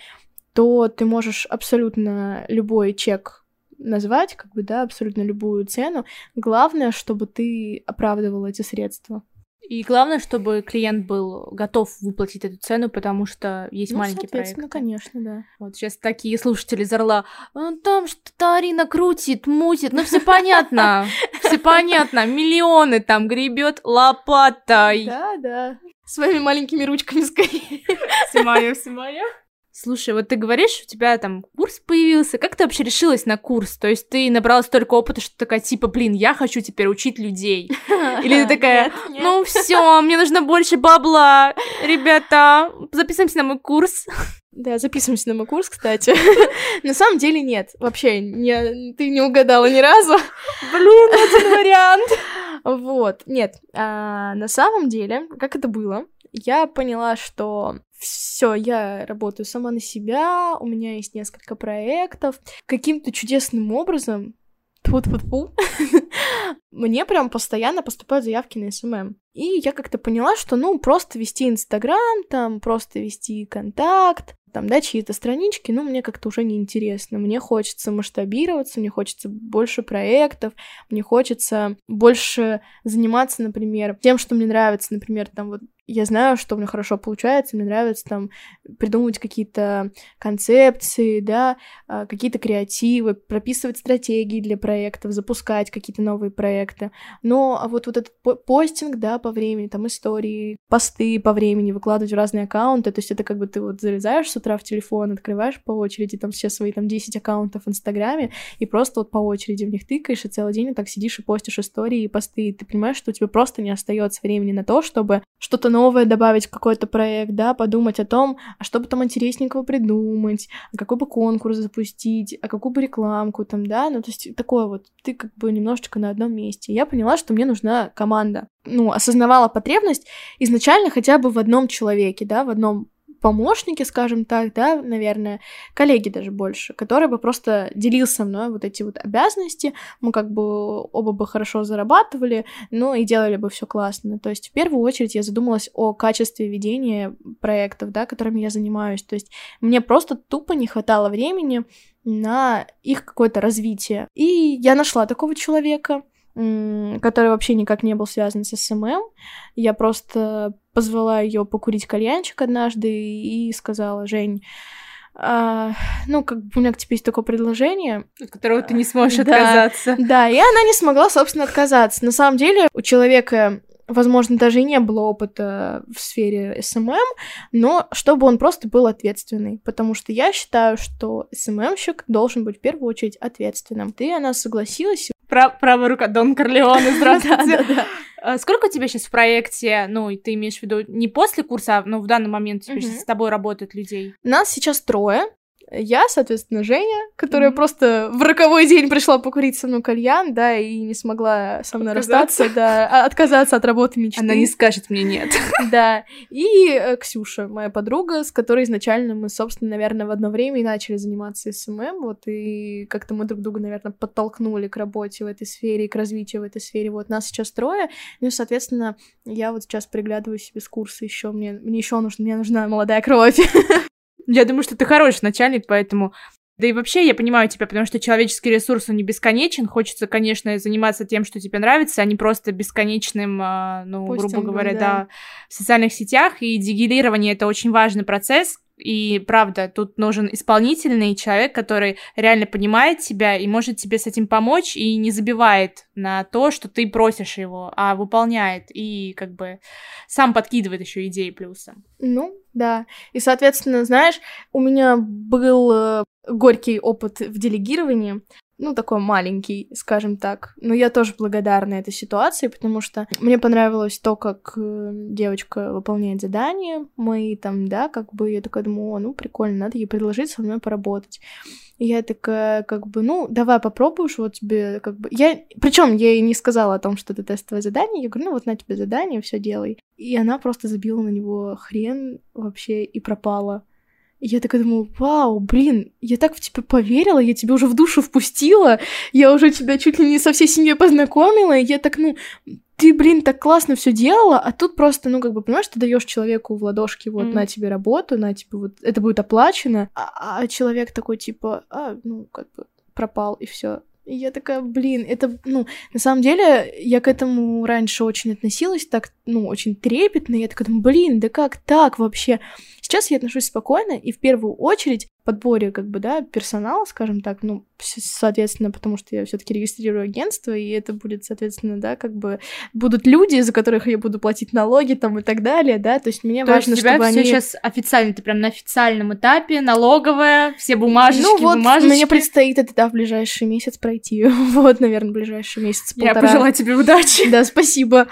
то ты можешь абсолютно любой чек назвать, как бы, да, абсолютно любую цену. Главное, чтобы ты оправдывал эти средства. И главное, чтобы клиент был готов выплатить эту цену, потому что есть ну, маленький проект. Ну, конечно, да. Вот сейчас такие слушатели зарла. «А, там что-то Арина крутит, мутит. Ну, все понятно. <laughs> Все понятно. Миллионы там гребет лопатой. Да, да. Своими маленькими ручками скорее. Все мое, все мое. Слушай, вот ты говоришь, у тебя там курс появился. Как ты вообще решилась на курс? То есть ты набрала столько опыта, что такая, типа, блин, я хочу теперь учить людей. <laughs> Или ты такая, ну все, мне нужно больше бабла. Ребята, записываемся на мой курс. Да, записываемся на мой курс, кстати. <laughs> На самом деле нет, вообще, не, ты не угадала ни разу. <laughs> Блин, один вариант. Вот, нет, а, на самом деле, как это было, я поняла, что все, я работаю сама на себя, у меня есть несколько проектов. Каким-то чудесным образом Тут вот фу <laughs> Мне прям постоянно поступают заявки на SMM. И я как-то поняла, что, ну, просто вести Инстаграм, там, просто вести контакт, там, да, чьи-то странички, ну, мне как-то уже неинтересно. Мне хочется масштабироваться, мне хочется больше проектов, мне хочется больше заниматься, например, тем, что мне нравится, например, там вот я знаю, что у меня хорошо получается, мне нравится там придумывать какие-то концепции, да, а, какие-то креативы, прописывать стратегии для проектов, запускать какие-то новые проекты. Но а вот, вот этот постинг, да, по времени, там истории, посты по времени, выкладывать в разные аккаунты, то есть это как бы ты вот залезаешь с утра в телефон, открываешь по очереди там все свои там 10 аккаунтов в Инстаграме и просто вот по очереди в них тыкаешь и целый день вот так сидишь и постишь истории и посты, и ты понимаешь, что у тебя просто не остается времени на то, чтобы что-то новое добавить в какой-то проект, да, подумать о том, а что бы там интересненького придумать, а какой бы конкурс запустить, а какую бы рекламку там, да, ну, то есть такое вот, ты как бы немножечко на одном месте. Я поняла, что мне нужна команда. Ну, осознавала потребность изначально хотя бы в одном человеке, да, в одном помощники, скажем так, да, наверное, коллеги даже больше, который бы просто делил со мной вот эти вот обязанности, мы как бы оба бы хорошо зарабатывали, ну и делали бы все классно. То есть в первую очередь я задумалась о качестве ведения проектов, да, которыми я занимаюсь. То есть мне просто тупо не хватало времени на их какое-то развитие. И я нашла такого человека, который вообще никак не был связан с SMM. Я просто позвала ее покурить кальянчик однажды и сказала, Жень, а, ну, как бы у меня к тебе есть такое предложение. От которого ты не сможешь отказаться. Да, и она не смогла, собственно, отказаться. На самом деле, у человека возможно, даже и не было опыта в сфере SMM, но чтобы он просто был ответственный, потому что я считаю, что СММщик должен быть в первую очередь ответственным. Ты, она согласилась. Прав правая рука Дон Корлеоне, <laughs> здравствуйте. А сколько у тебя сейчас в проекте, ну, ты имеешь в виду не после курса, но в данный момент с тобой работают людей? Нас сейчас трое, я, соответственно, Женя, которая mm-hmm. просто в роковой день пришла покурить со мной кальян, да, и не смогла со мной отказаться. расстаться, да, а, отказаться от работы мечты. Она не скажет мне нет. <laughs> Да, и э, Ксюша, моя подруга, с которой изначально мы, собственно, наверное, в одно время и начали заниматься SMM, вот, и как-то мы друг друга, наверное, подтолкнули к работе в этой сфере и к развитию в этой сфере. Вот нас сейчас трое, ну соответственно, я вот сейчас приглядываю себе с курса еще, мне, мне еще нужно, мне нужна молодая кровь. <laughs> Я думаю, что ты хороший начальник, поэтому Да и вообще я понимаю тебя, потому что человеческий ресурс, он не бесконечен. Хочется, конечно, заниматься тем, что тебе нравится, а не просто бесконечным, а, ну, Постингом, грубо говоря, да. да, в социальных сетях. И дегилирование — это очень важный процесс, и правда, тут нужен исполнительный человек, который реально понимает тебя и может тебе с этим помочь и не забивает на то, что ты просишь его, а выполняет и как бы сам подкидывает еще идеи плюсом. Ну, да. И, соответственно, знаешь, у меня был э, горький опыт в делегировании ну, такой маленький, скажем так. Но я тоже благодарна этой ситуации, потому что мне понравилось то, как э, девочка выполняет задания мои там, да, как бы я такая думаю, о, ну, прикольно, надо ей предложить со мной поработать. И я такая, как бы, ну, давай попробуешь, вот тебе, как бы... Я... Причем я ей не сказала о том, что это тестовое задание. Я говорю, ну, вот на тебе задание, все делай. И она просто забила на него хрен вообще и пропала. Я такая думаю, вау, блин, я так в тебя поверила, я тебя уже в душу впустила, я уже тебя чуть ли не со всей семьей познакомила, и я так, ну, ты, блин, так классно все делала, а тут просто, ну, как бы, понимаешь, ты даешь человеку в ладошки, вот, mm. на тебе работу, на тебе вот, это будет оплачено, а, а человек такой, типа, а, ну, как бы, пропал, и все. И я такая, блин, это, ну, на самом деле, я к этому раньше очень относилась так, ну, очень трепетно. Я такая, блин, да как так вообще? Сейчас я отношусь спокойно, и в первую очередь подборе, как бы, да, персонала, скажем так, ну, соответственно, потому что я все таки регистрирую агентство, и это будет, соответственно, да, как бы будут люди, за которых я буду платить налоги там и так далее, да, то есть мне то важно, есть чтобы они... сейчас официально, ты прям на официальном этапе, налоговая, все бумажечки, Ну вот, бумажечки. мне предстоит это, да, в ближайший месяц пройти, <laughs> вот, наверное, в ближайший месяц, полтора. Я пожелаю тебе удачи. Да, спасибо.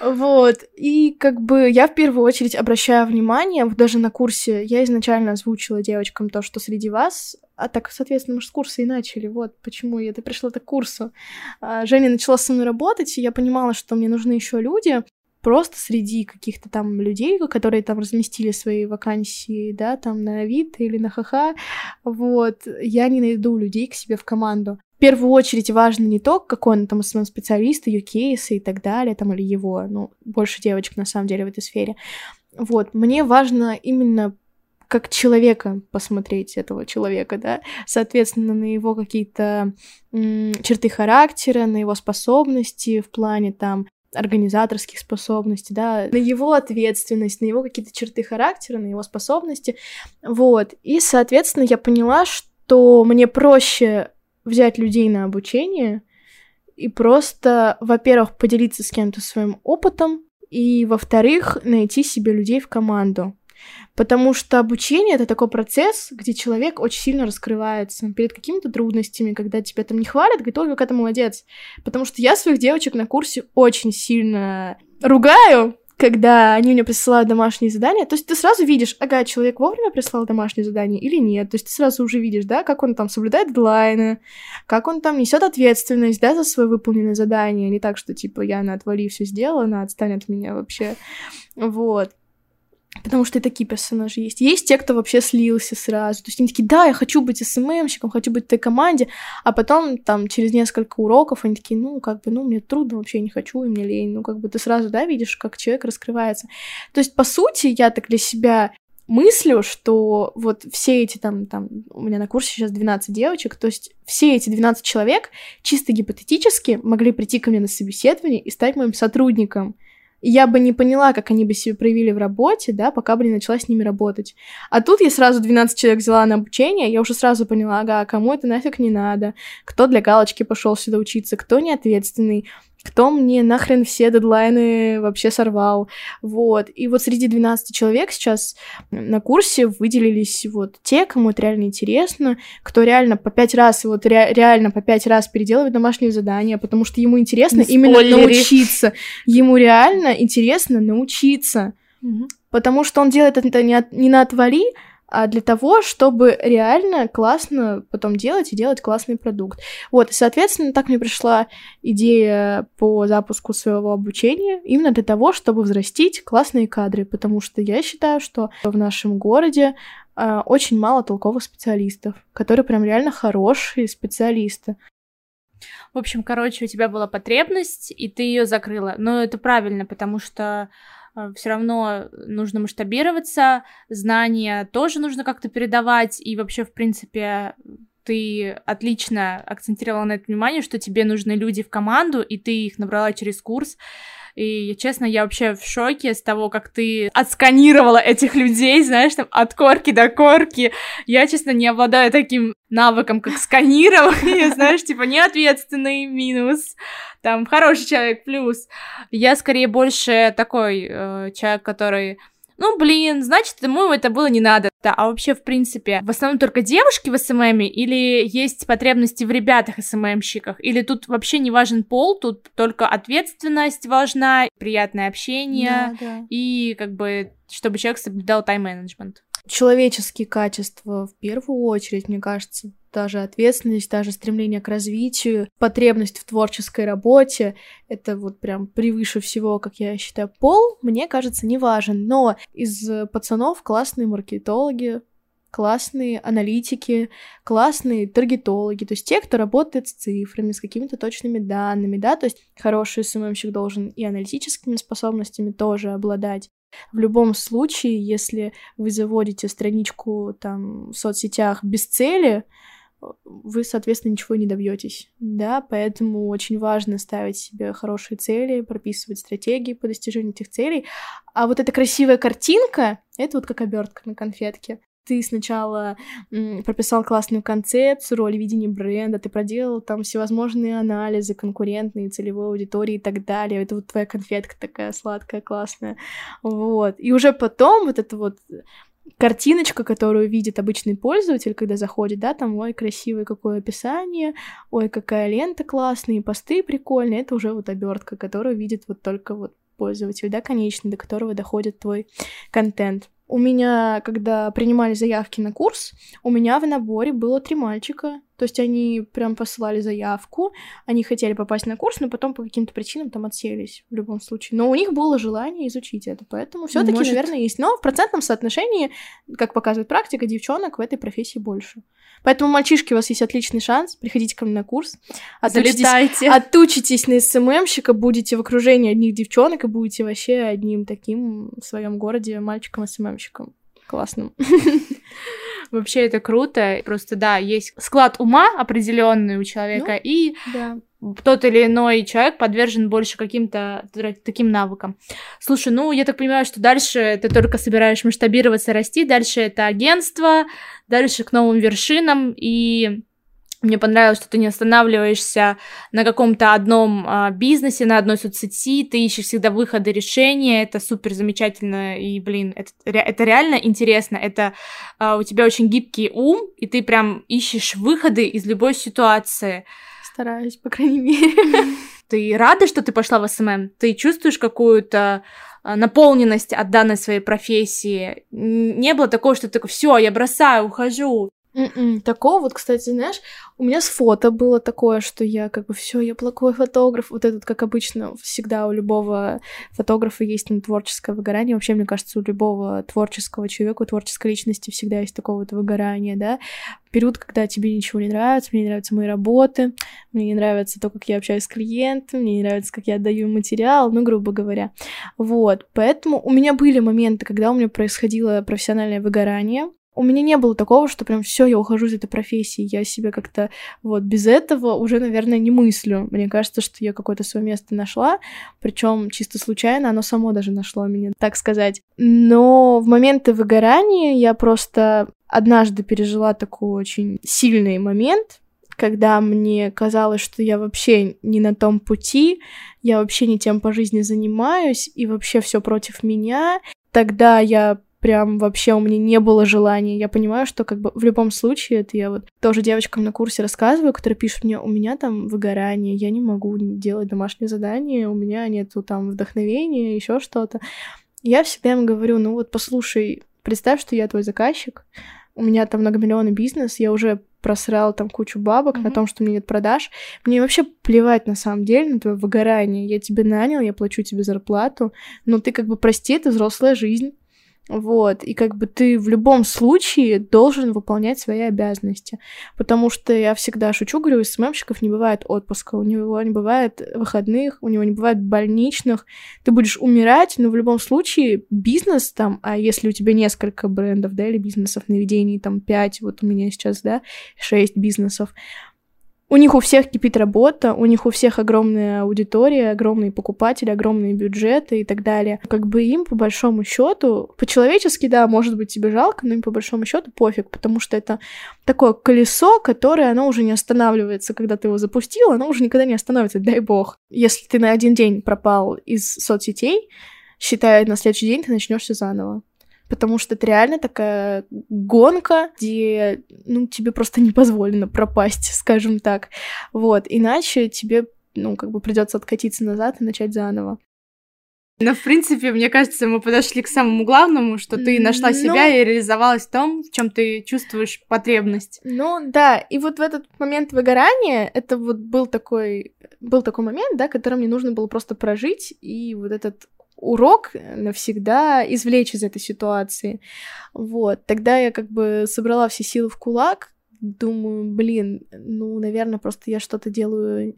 Вот, и как бы я в первую очередь обращаю внимание, вот даже на курсе я изначально озвучила девочкам то, что среди вас, а так, соответственно, мы же с курса и начали, вот почему я это пришла к курсу. А, Женя начала со мной работать, и я понимала, что мне нужны еще люди, просто среди каких-то там людей, которые там разместили свои вакансии, да, там на Авито или на ХХ, вот, я не найду людей к себе в команду. В первую очередь важно не то, какой он там основной специалист, ее кейсы и так далее, там, или его, ну, больше девочек, на самом деле, в этой сфере. Вот, мне важно именно как человека посмотреть этого человека, да, соответственно, на его какие-то черты характера, на его способности в плане там организаторских способностей, да, на его ответственность, на его какие-то черты характера, на его способности, вот. И, соответственно, я поняла, что мне проще взять людей на обучение и просто, во-первых, поделиться с кем-то своим опытом, и, во-вторых, найти себе людей в команду. Потому что обучение — это такой процесс, где человек очень сильно раскрывается перед какими-то трудностями, когда тебя там не хвалят, говорит, ой, как это молодец. Потому что я своих девочек на курсе очень сильно ругаю, когда они мне присылают домашние задания, то есть ты сразу видишь, ага, человек вовремя прислал домашнее задание или нет, то есть ты сразу уже видишь, да, как он там соблюдает дедлайны, как он там несет ответственность, да, за свое выполненное задание, не так, что, типа, я на отвали все сделала, она отстанет от меня вообще, вот. Потому что и такие персонажи есть. Есть те, кто вообще слился сразу. То есть они такие, да, я хочу быть СММщиком, хочу быть в этой команде, а потом там через несколько уроков они такие, ну, как бы, ну, мне трудно, вообще не хочу, и мне лень. Ну, как бы ты сразу, да, видишь, как человек раскрывается. То есть, по сути, я так для себя мыслю, что вот все эти там, там, у меня на курсе сейчас 12 девочек, то есть все эти 12 человек чисто гипотетически могли прийти ко мне на собеседование и стать моим сотрудником я бы не поняла, как они бы себя проявили в работе, да, пока бы не начала с ними работать. А тут я сразу 12 человек взяла на обучение, я уже сразу поняла, ага, кому это нафиг не надо, кто для галочки пошел сюда учиться, кто неответственный, кто мне нахрен все дедлайны вообще сорвал, вот. И вот среди 12 человек сейчас на курсе выделились вот те, кому это реально интересно, кто реально по пять раз, вот ре- реально по пять раз переделывает домашние задания, потому что ему интересно именно научиться. Ему реально интересно научиться. Угу. Потому что он делает это не, от, не на отвали, а для того, чтобы реально классно потом делать и делать классный продукт. Вот, соответственно, так мне пришла идея по запуску своего обучения именно для того, чтобы взрастить классные кадры, потому что я считаю, что в нашем городе э, очень мало толковых специалистов, которые прям реально хорошие специалисты. В общем, короче, у тебя была потребность, и ты ее закрыла. Но это правильно, потому что все равно нужно масштабироваться, знания тоже нужно как-то передавать, и вообще, в принципе, ты отлично акцентировала на это внимание, что тебе нужны люди в команду, и ты их набрала через курс. И, честно, я вообще в шоке с того, как ты отсканировала этих людей, знаешь, там, от корки до корки. Я, честно, не обладаю таким навыком, как сканирование, <laughs> знаешь, типа, неответственный минус, там, хороший человек плюс. Я, скорее, больше такой э, человек, который ну, блин, значит, ему это было не надо. Да, а вообще, в принципе, в основном только девушки в СММе или есть потребности в ребятах СММщиках? Или тут вообще не важен пол, тут только ответственность важна, приятное общение да, да. и как бы, чтобы человек соблюдал тайм-менеджмент? Человеческие качества в первую очередь, мне кажется, даже ответственность, даже стремление к развитию, потребность в творческой работе, это вот прям превыше всего, как я считаю, пол, мне кажется, не важен. Но из пацанов классные маркетологи, классные аналитики, классные таргетологи, то есть те, кто работает с цифрами, с какими-то точными данными, да, то есть хороший СММщик должен и аналитическими способностями тоже обладать, в любом случае, если вы заводите страничку там в соцсетях без цели, вы, соответственно, ничего не добьетесь, да, поэтому очень важно ставить себе хорошие цели, прописывать стратегии по достижению этих целей, а вот эта красивая картинка, это вот как обертка на конфетке, ты сначала прописал классную концепцию, роль видения бренда, ты проделал там всевозможные анализы конкурентные, целевой аудитории и так далее. Это вот твоя конфетка такая сладкая, классная. Вот. И уже потом вот это вот картиночка, которую видит обычный пользователь, когда заходит, да, там, ой, красивое какое описание, ой, какая лента классная, посты прикольные, это уже вот обертка, которую видит вот только вот пользователь, да, конечный, до которого доходит твой контент. У меня, когда принимали заявки на курс, у меня в наборе было три мальчика. То есть они прям посылали заявку, они хотели попасть на курс, но потом по каким-то причинам там отселись в любом случае. Но у них было желание изучить это, поэтому все таки Может... наверное, есть. Но в процентном соотношении, как показывает практика, девчонок в этой профессии больше. Поэтому, мальчишки, у вас есть отличный шанс. Приходите ко мне на курс. Отучитесь, отучитесь на СММщика, будете в окружении одних девчонок и будете вообще одним таким в своем городе мальчиком-СММщиком. Классным. <laughs> Вообще это круто. Просто да, есть склад ума определенный у человека, ну, и да. тот или иной человек подвержен больше каким-то таким навыкам. Слушай, ну я так понимаю, что дальше ты только собираешь масштабироваться, расти, дальше это агентство, дальше к новым вершинам, и мне понравилось, что ты не останавливаешься на каком-то одном а, бизнесе, на одной соцсети, ты ищешь всегда выходы, решения, это супер замечательно, и, блин, это, это реально интересно, это а, у тебя очень гибкий ум, и ты прям ищешь выходы из любой ситуации. Стараюсь, по крайней мере. <laughs> Ты рада, что ты пошла в SMM? Ты чувствуешь какую-то а, наполненность от данной своей профессии? Не было такого, что ты такой, все, я бросаю, ухожу. М-м. М-м, такого вот, кстати, знаешь, у меня с фото было такое, что я как бы все, я плохой фотограф. Вот этот, как обычно, всегда у любого фотографа есть ну, творческое выгорание. Вообще, мне кажется, у любого творческого человека, у творческой личности всегда есть такое вот выгорание, да. Период, когда тебе ничего не нравится, мне не нравятся мои работы, мне не нравится то, как я общаюсь с клиентом, мне не нравится, как я отдаю материал, ну, грубо говоря. Вот, поэтому у меня были моменты, когда у меня происходило профессиональное выгорание, у меня не было такого, что прям все, я ухожу из этой профессии, я себя как-то вот без этого уже, наверное, не мыслю. Мне кажется, что я какое-то свое место нашла, причем чисто случайно, оно само даже нашло меня, так сказать. Но в моменты выгорания я просто однажды пережила такой очень сильный момент, когда мне казалось, что я вообще не на том пути, я вообще не тем по жизни занимаюсь, и вообще все против меня. Тогда я прям вообще у меня не было желания. Я понимаю, что как бы в любом случае, это я вот тоже девочкам на курсе рассказываю, которые пишут мне, у меня там выгорание, я не могу делать домашние задания, у меня нету там вдохновения, еще что-то. Я всегда им говорю, ну вот послушай, представь, что я твой заказчик, у меня там многомиллионный бизнес, я уже просрал там кучу бабок mm-hmm. на том, что у меня нет продаж. Мне вообще плевать на самом деле на твое выгорание. Я тебе нанял, я плачу тебе зарплату, но ты как бы прости, это взрослая жизнь Вот, и как бы ты в любом случае должен выполнять свои обязанности. Потому что я всегда шучу, говорю, у СММщиков не бывает отпуска, у него не бывает выходных, у него не бывает больничных. Ты будешь умирать, но в любом случае бизнес там, а если у тебя несколько брендов, да, или бизнесов наведений, там пять, вот у меня сейчас, да, шесть бизнесов, у них у всех кипит работа, у них у всех огромная аудитория, огромные покупатели, огромные бюджеты и так далее. Как бы им, по большому счету, по-человечески, да, может быть, тебе жалко, но им по большому счету пофиг, потому что это такое колесо, которое, оно уже не останавливается, когда ты его запустил, оно уже никогда не остановится, дай бог. Если ты на один день пропал из соцсетей, считай, на следующий день ты начнешься заново потому что это реально такая гонка, где, ну, тебе просто не позволено пропасть, скажем так. Вот, иначе тебе, ну, как бы придется откатиться назад и начать заново. Но, в принципе, мне кажется, мы подошли к самому главному, что ты нашла себя ну, и реализовалась в том, в чем ты чувствуешь потребность. Ну, да, и вот в этот момент выгорания, это вот был такой, был такой момент, да, который мне нужно было просто прожить, и вот этот урок навсегда извлечь из этой ситуации. Вот. Тогда я как бы собрала все силы в кулак, думаю, блин, ну, наверное, просто я что-то делаю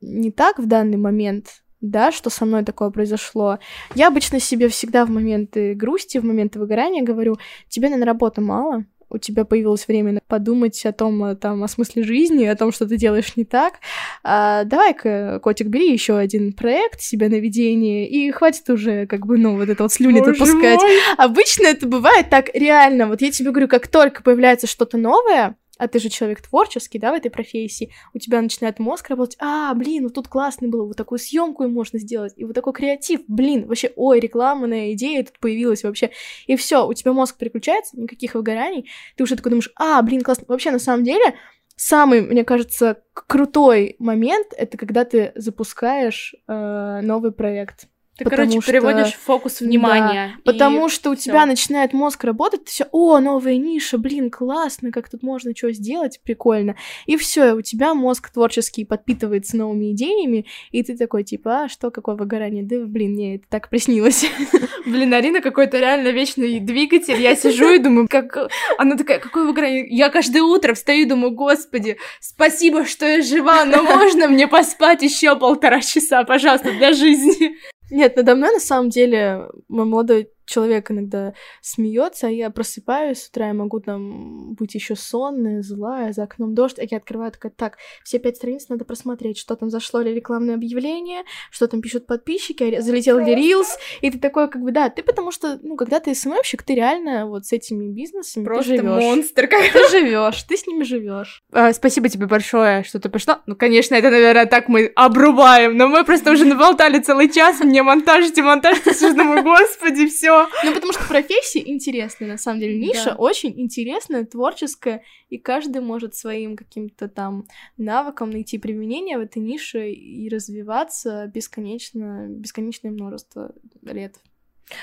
не так в данный момент, да, что со мной такое произошло. Я обычно себе всегда в моменты грусти, в моменты выгорания говорю, тебе, наверное, работы мало, у тебя появилось время подумать о том, э, там, о смысле жизни, о том, что ты делаешь не так, а, давай-ка, котик, бери еще один проект себе на ведение, и хватит уже, как бы, ну, вот это вот слюни Боже допускать. Мой. Обычно это бывает так реально. Вот я тебе говорю, как только появляется что-то новое, а ты же человек творческий, да, в этой профессии, у тебя начинает мозг работать, а, блин, вот тут классно было, вот такую съемку можно сделать, и вот такой креатив, блин, вообще, ой, рекламная идея тут появилась вообще, и все, у тебя мозг переключается, никаких выгораний, ты уже такой думаешь, а, блин, классно, вообще, на самом деле, самый, мне кажется, крутой момент, это когда ты запускаешь э, новый проект, ты, потому короче, что... переводишь фокус внимания. Да, потому что у всё. тебя начинает мозг работать, ты все, о, новая ниша, блин, классно, как тут можно что сделать, прикольно. И все, у тебя мозг творческий подпитывается новыми идеями, и ты такой, типа, а что, какое выгорание? Да, блин, мне это так приснилось. <laughs> Блин, Арина какой-то реально вечный двигатель. Я сижу и думаю, как... Она такая, какое выгорание? Я каждое утро встаю и думаю, господи, спасибо, что я жива, но можно мне поспать еще полтора часа, пожалуйста, для жизни? Нет, надо мной на самом деле мой молодой человек иногда смеется, а я просыпаюсь с утра, я могу там быть еще сонная, злая, за окном дождь, а я открываю такая, так, все пять страниц надо просмотреть, что там зашло ли рекламное объявление, что там пишут подписчики, а залетел ли рилс, и ты такой, как бы, да, ты потому что, ну, когда ты СММщик, ты реально вот с этими бизнесами Просто монстр, как ты живешь, ты с ними живешь. А, спасибо тебе большое, что ты пришла. Ну, конечно, это, наверное, так мы обрубаем, но мы просто уже наболтали целый час, мне монтажите, монтажите, думаю, <laughs> господи, все ну, потому что профессия интересная, на самом деле. Ниша да. очень интересная, творческая, и каждый может своим каким-то там навыком найти применение в этой нише и развиваться бесконечно, бесконечное множество лет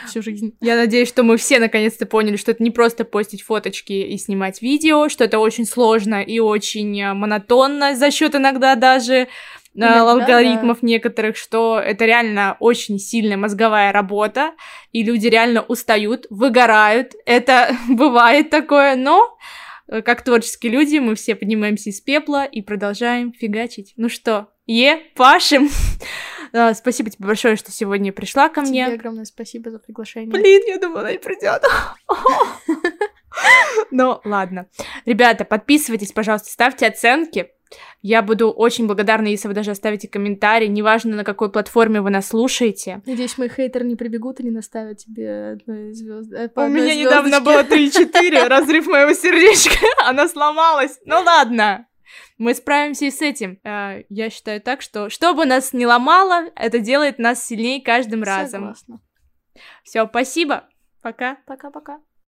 всю жизнь. Я надеюсь, что мы все наконец-то поняли, что это не просто постить фоточки и снимать видео, что это очень сложно и очень э, монотонно за счет иногда даже Иногда, алгоритмов да. некоторых, что это реально очень сильная мозговая работа, и люди реально устают, выгорают. Это <laughs> бывает такое, но э, как творческие люди мы все поднимаемся из пепла и продолжаем фигачить. Ну что, е, пашем! Uh, <laughs> спасибо тебе большое, что сегодня пришла ко тебе мне. Тебе огромное спасибо за приглашение. Блин, я думала, она не придет. <laughs> Ну, ладно. Ребята, подписывайтесь, пожалуйста, ставьте оценки. Я буду очень благодарна, если вы даже оставите комментарий, неважно, на какой платформе вы нас слушаете. Надеюсь, мои хейтеры не прибегут и не наставят тебе одной звезды. Э, У меня недавно было 3-4, <laughs> разрыв моего сердечка, <laughs> она сломалась. Ну ладно, мы справимся и с этим. Э, я считаю так, что что бы нас не ломало, это делает нас сильнее каждым разом. Согласна. Все, спасибо. Пока. Пока-пока.